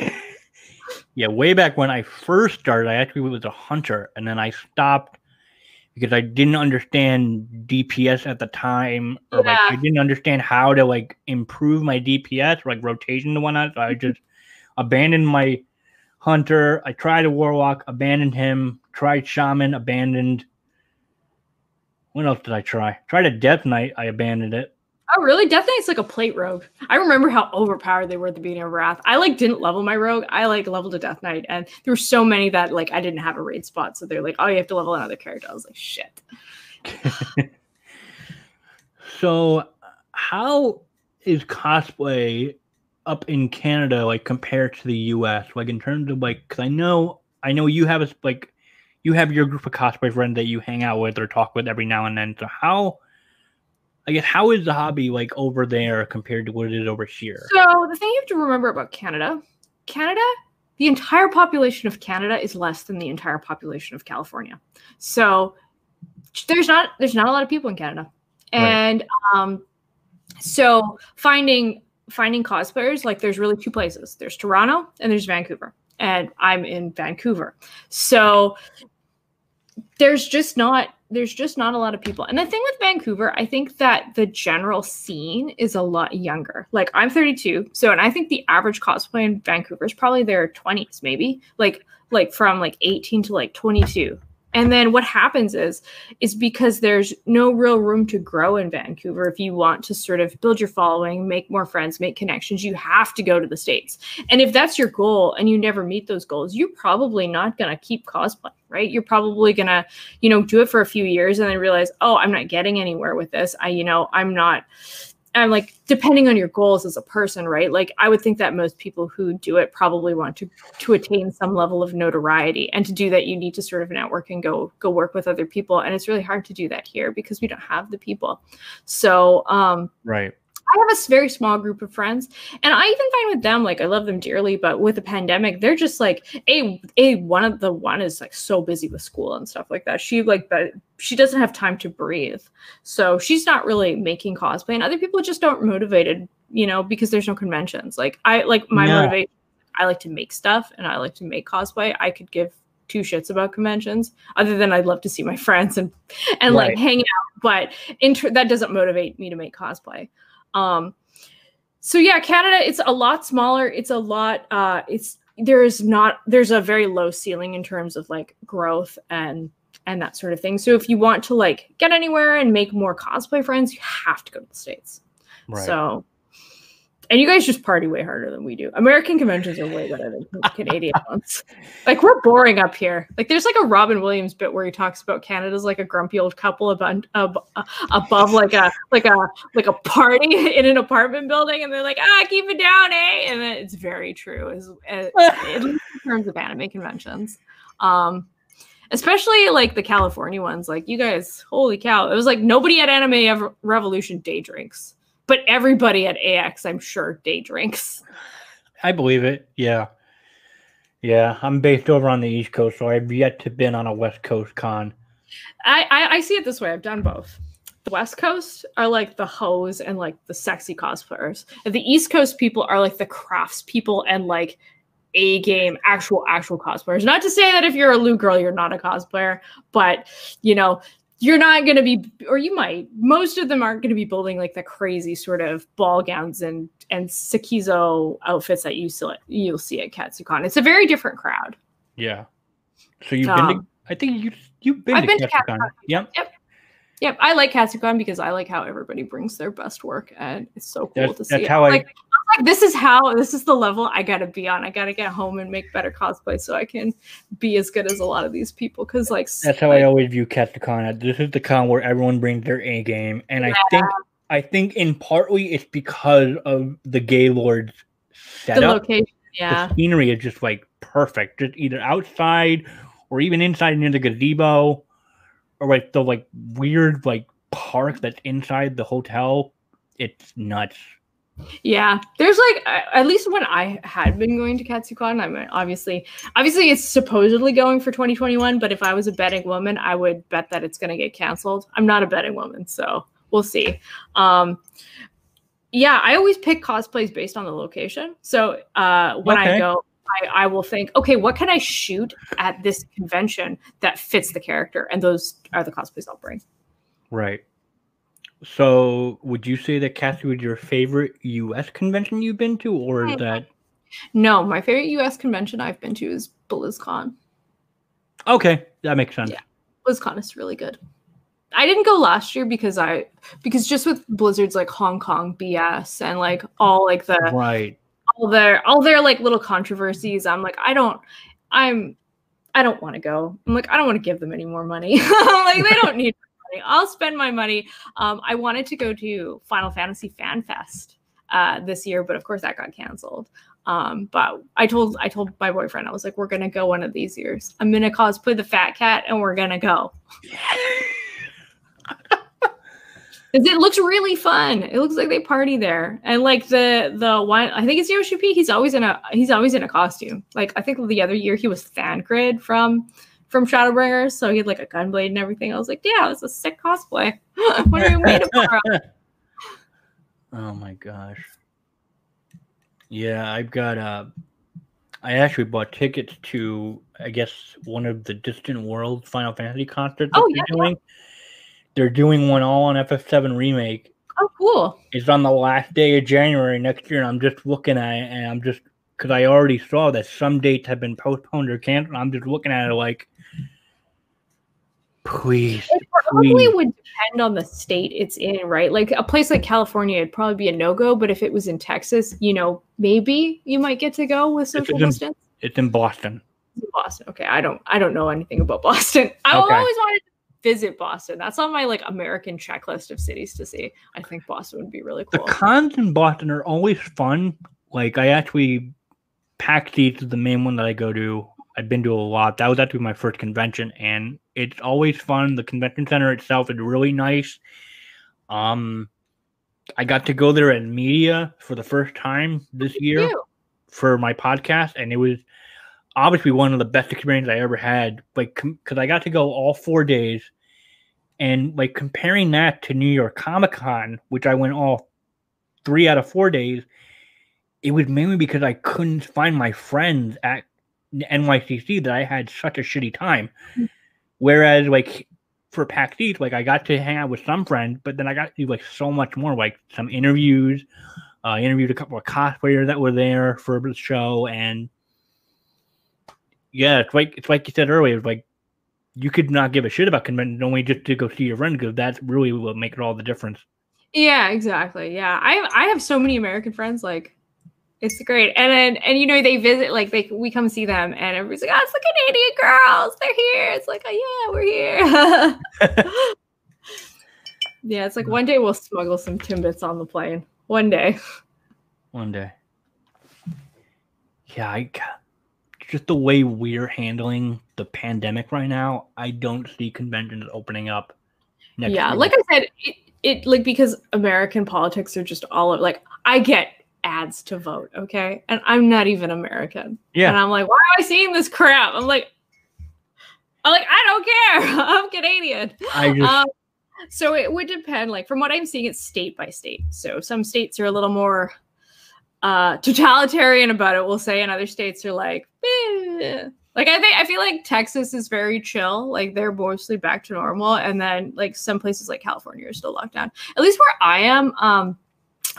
yeah. Way back when I first started, I actually was a hunter, and then I stopped because I didn't understand DPS at the time, or like I didn't understand how to like improve my DPS, or, like rotation and whatnot. So I just abandoned my hunter. I tried a warlock, abandoned him. Tried shaman, abandoned. What else did I try? Tried a death knight. I abandoned it. Oh, really? Death Knight's like a plate rogue. I remember how overpowered they were at the beginning of Wrath. I like didn't level my rogue. I like leveled a Death Knight, and there were so many that like I didn't have a raid spot. So they're like, oh, you have to level another character. I was like, shit. So how is cosplay up in Canada like compared to the US? Like in terms of like, because I know I know you have a like you have your group of cosplay friends that you hang out with or talk with every now and then. So how I guess how is the hobby like over there compared to what it is over here? So the thing you have to remember about Canada, Canada, the entire population of Canada is less than the entire population of California. So there's not there's not a lot of people in Canada. And right. um so finding finding cosplayers like there's really two places. There's Toronto and there's Vancouver. And I'm in Vancouver. So there's just not there's just not a lot of people. And the thing with Vancouver, I think that the general scene is a lot younger. Like I'm 32, so and I think the average cosplay in Vancouver is probably their 20s, maybe like like from like 18 to like 22. And then what happens is is because there's no real room to grow in Vancouver if you want to sort of build your following, make more friends, make connections, you have to go to the states. And if that's your goal and you never meet those goals, you're probably not going to keep cosplaying, right? You're probably going to, you know, do it for a few years and then realize, "Oh, I'm not getting anywhere with this. I, you know, I'm not I'm like depending on your goals as a person, right? Like I would think that most people who do it probably want to to attain some level of notoriety, and to do that, you need to sort of network and go go work with other people, and it's really hard to do that here because we don't have the people. So, um, right. I have a very small group of friends, and I even find with them like I love them dearly, but with the pandemic, they're just like a a one of the one is like so busy with school and stuff like that. She like but she doesn't have time to breathe, so she's not really making cosplay, and other people just don't motivated, you know, because there's no conventions. Like I like my no. motivation. I like to make stuff, and I like to make cosplay. I could give two shits about conventions other than I'd love to see my friends and and right. like hang out but inter- that doesn't motivate me to make cosplay um, so yeah, Canada, it's a lot smaller. It's a lot. Uh, it's there's not there's a very low ceiling in terms of like growth and and that sort of thing. So if you want to like get anywhere and make more cosplay friends, you have to go to the states. Right. So and you guys just party way harder than we do. American conventions are way better than Canadian ones. Like we're boring up here. Like there's like a Robin Williams bit where he talks about Canada's like a grumpy old couple above, above like a like a like a party in an apartment building, and they're like, ah, keep it down, eh? And it's very true, as, as in terms of anime conventions. Um, especially like the California ones. Like you guys, holy cow! It was like nobody at Anime Revolution day drinks but everybody at AX, I'm sure, day drinks. I believe it. Yeah. Yeah. I'm based over on the East Coast, so I've yet to been on a West Coast con. I, I, I see it this way. I've done both. The West Coast are like the hoes and like the sexy cosplayers. And the East Coast people are like the crafts people and like a game actual actual cosplayers. Not to say that if you're a Lou girl, you're not a cosplayer, but you know, you're not going to be or you might most of them aren't going to be building like the crazy sort of ball gowns and and Sekizo outfits that you see you'll see at Katsucon. It's a very different crowd. Yeah. So you've um, been to, um, I think you you've been, I've to, been to. Yep. Yep. Yep. I like Katsucon because I like how everybody brings their best work and it's so cool that's, to see. That's how I like, like this is how this is the level I gotta be on. I gotta get home and make better cosplay so I can be as good as a lot of these people. Cause like that's how like, I always view Katsucon. This is the con where everyone brings their A game, and yeah. I think I think in partly it's because of the Gaylord's setup. The location, yeah. The scenery is just like perfect, just either outside or even inside near the gazebo, or like the like weird like park that's inside the hotel. It's nuts. Yeah, there's like at least when I had been going to Katsucon, I mean, obviously, obviously it's supposedly going for 2021. But if I was a betting woman, I would bet that it's going to get canceled. I'm not a betting woman, so we'll see. Um, yeah, I always pick cosplays based on the location. So uh, when okay. I go, I, I will think, okay, what can I shoot at this convention that fits the character, and those are the cosplays I'll bring. Right. So, would you say that Cassie was your favorite U.S. convention you've been to, or is that? No, my favorite U.S. convention I've been to is BlizzCon. Okay, that makes sense. Yeah, BlizzCon is really good. I didn't go last year because I because just with Blizzard's like Hong Kong BS and like all like the right all their all their like little controversies. I'm like I don't I'm I don't want to go. I'm like I don't want to give them any more money. like they don't need money. I'll spend my money. Um, I wanted to go to Final Fantasy Fan Fest uh, this year, but of course that got canceled. Um, but I told I told my boyfriend I was like, we're gonna go one of these years. I'm gonna cosplay the Fat Cat, and we're gonna go. It looks really fun. It looks like they party there, and like the the one I think it's Yoshi P. He's always in a he's always in a costume. Like I think the other year he was Thancred from from Shadowbringers, so he had like a gunblade and everything. I was like, yeah, it's a sick cosplay. what are you made of? oh my gosh. Yeah, I've got uh I actually bought tickets to I guess one of the Distant World Final Fantasy concerts Oh, that yeah, they're doing. They're doing one all on FF7 remake. oh, cool. It's on the last day of January next year, and I'm just looking at it, and I'm just because I already saw that some dates have been postponed or canceled. I'm just looking at it like, please, It probably please. would depend on the state it's in, right? Like a place like California, it'd probably be a no go. But if it was in Texas, you know, maybe you might get to go with social it's in- distance. It's in Boston. Boston. Okay, I don't I don't know anything about Boston. I Okay. always wanted to visit Boston. That's on my like American checklist of cities to see. I think Boston would be really cool. The cons in Boston are always fun. Like I actually, East is the main one that I go to. I've been to a lot. That was actually my first convention, and it's always fun. The convention center itself is really nice. Um, I got to go there at media for the first time this year for my podcast, and it was obviously one of the best experiences I ever had. Like, because I got to go all four days, and like comparing that to New York Comic Con, which I went all three out of four days, it was mainly because I couldn't find my friends at NYCC that I had such a shitty time. Whereas, like for PAX East, like I got to hang out with some friends, but then I got to do like so much more, like some interviews. Uh, I interviewed a couple of cosplayers that were there for the show, and yeah, it's like it's like you said earlier, like you could not give a shit about convention only just to go see your friends because that's really what makes all the difference. Yeah, exactly. Yeah. I I have so many American friends like it's great. And then and you know they visit like they we come see them and everybody's like, "Oh, it's the Canadian girls. They're here." It's like, "Oh yeah, we're here." yeah, it's like one day we'll smuggle some Timbits on the plane. One day. One day. Yeah, I just the way we're handling the pandemic right now, I don't see conventions opening up. Next yeah, year. like I said, it, it like because American politics are just all of, like I get ads to vote, okay, and I'm not even American, Yeah. and I'm like, why am I seeing this crap? I'm like, I'm like, I don't care. I'm Canadian. I just Um, so it would depend. Like from what I'm seeing, it's state by state. So some states are a little more uh, totalitarian about it. We'll say, and other states are like, eh. like I think I feel like Texas is very chill. Like they're mostly back to normal, and then like some places like California are still locked down. At least where I am, um,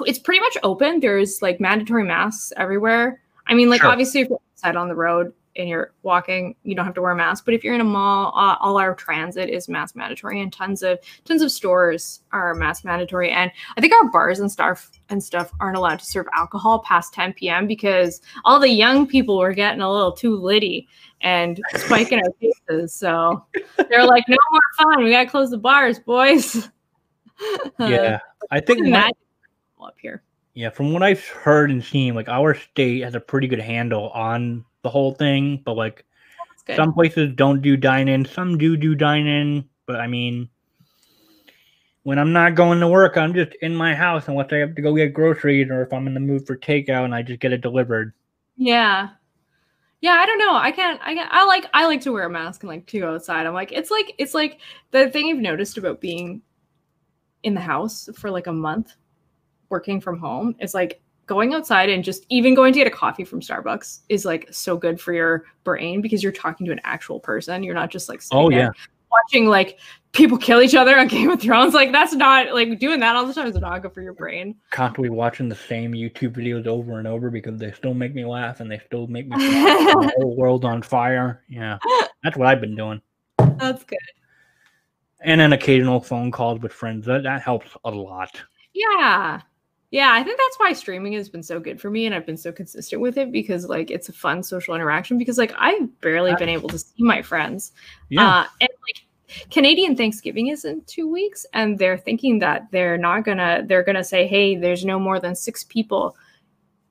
it's pretty much open. There's like mandatory masks everywhere. I mean, like Sure. obviously if you're outside on the road and you're walking, you don't have to wear a mask. But if you're in a mall, uh, all our transit is mask mandatory, and tons of tons of stores are mask mandatory. And I think our bars and stuff and stuff aren't allowed to serve alcohol past 10 p.m. because all the young people were getting a little too litty and spiking our faces. So they're like, no more fun. We gotta close the bars, boys. yeah. I think Imagine up here. Yeah, from what I've heard and seen, like our state has a pretty good handle on the whole thing, but like some places don't do dine in, some do do dine in, but I mean when I'm not going to work, I'm just in my house unless I have to go get groceries or if I'm in the mood for takeout and I just get it delivered. Yeah. Yeah, I don't know. I can't I can I like I like to wear a mask and like to go outside. I'm like it's like it's like the thing I've noticed about being in the house for like a month working from home is like going outside and just even going to get a coffee from Starbucks is like so good for your brain because you're talking to an actual person. You're not just like Oh yeah. watching like people kill each other on Game of Thrones. Like that's not like doing that all the time is not good for your brain. Constantly watching the same YouTube videos over and over because they still make me laugh and they still make me the whole world on fire. Yeah. That's what I've been doing. That's good. And then occasional phone calls with friends. That that helps a lot. Yeah. Yeah, I think that's why streaming has been so good for me and I've been so consistent with it because like it's a fun social interaction because like I've barely been able to see my friends. Yeah. Uh and like Canadian Thanksgiving is in two weeks, and they're thinking that they're not gonna they're gonna say, hey, there's no more than six people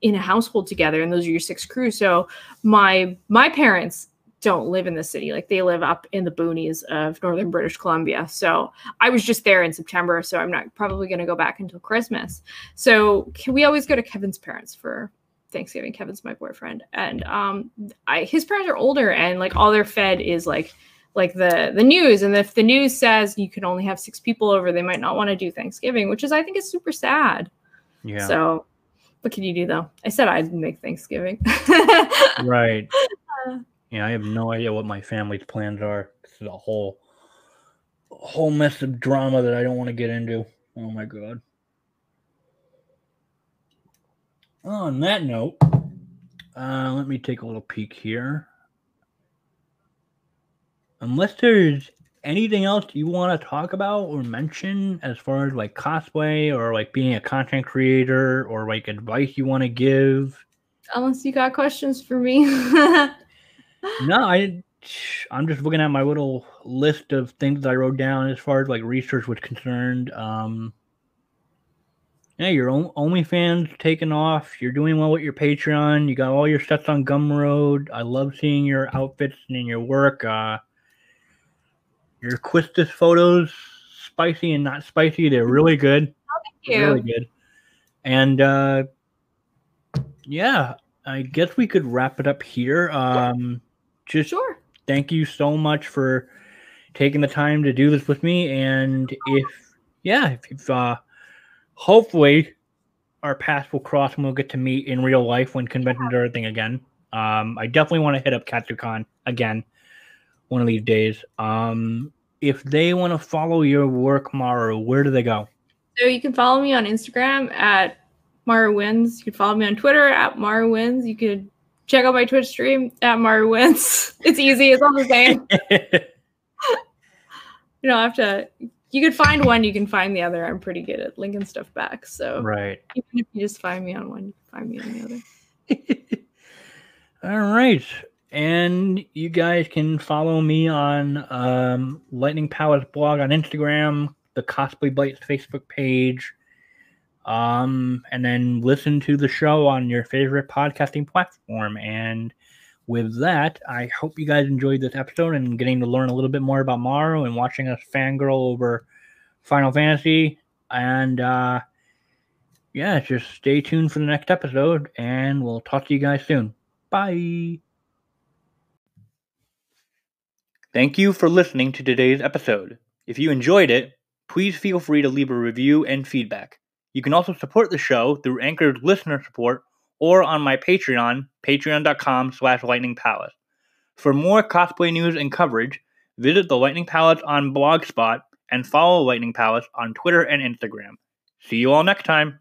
in a household together, and those are your six crew." So my my parents don't live in the city. Like they live up in the boonies of northern British Columbia. So I was just there in September. So I'm not probably going to go back until Christmas. So we always go to Kevin's parents for Thanksgiving. Kevin's my boyfriend, and um, I his parents are older, and like all they're fed is like like the the news. And if the news says you can only have six people over, they might not want to do Thanksgiving, which is I think is super sad. Yeah. So what can you do though? I said I'd make Thanksgiving. right. Yeah, I have no idea what my family's plans are. This is a whole, whole mess of drama that I don't want to get into. Oh my god. On that note, uh, let me take a little peek here. Unless there's anything else you want to talk about or mention as far as like cosplay or like being a content creator or like advice you want to give. Unless you got questions for me. no, I I'm just looking at my little list of things I wrote down as far as like research was concerned. Um, yeah, your own OnlyFans taking off. You're doing well with your Patreon. You got all your sets on Gumroad. I love seeing your outfits and your work. Uh, your Quistis photos, spicy and not spicy, they're really good. Oh, thank you. Really good. And uh, yeah, I guess we could wrap it up here. Um, just sure. thank you so much for taking the time to do this with me. And if, yeah, if, if uh, hopefully our paths will cross and we'll get to meet in real life when conventions are a thing again. Um, I definitely want to hit up Katsucon again one of these days. Um, if they want to follow your work, Mara, where do they go? So you can follow me on Instagram at Mara Wins. You can follow me on Twitter at Mara Wins. You could check out my Twitch stream at Mara Wins. It's easy. It's all the same. you don't have to. You could find one. You can find the other. I'm pretty good at linking stuff back. So right. Even if you just find me on one, you can find me on the other. all right. And you guys can follow me on um, Lightning Palace blog on Instagram, the Cosplay Bites Facebook page, um, and then listen to the show on your favorite podcasting platform. And with that, I hope you guys enjoyed this episode and getting to learn a little bit more about Maru and watching us fangirl over Final Fantasy. And uh, yeah, just stay tuned for the next episode, and we'll talk to you guys soon. Bye. Thank you for listening to today's episode. If you enjoyed it, please feel free to leave a review and feedback. You can also support the show through Anchor's listener support or on my Patreon, patreon.com slash lightningpalace. For more cosplay news and coverage, visit the Lightning Palace on Blogspot and follow Lightning Palace on Twitter and Instagram. See you all next time.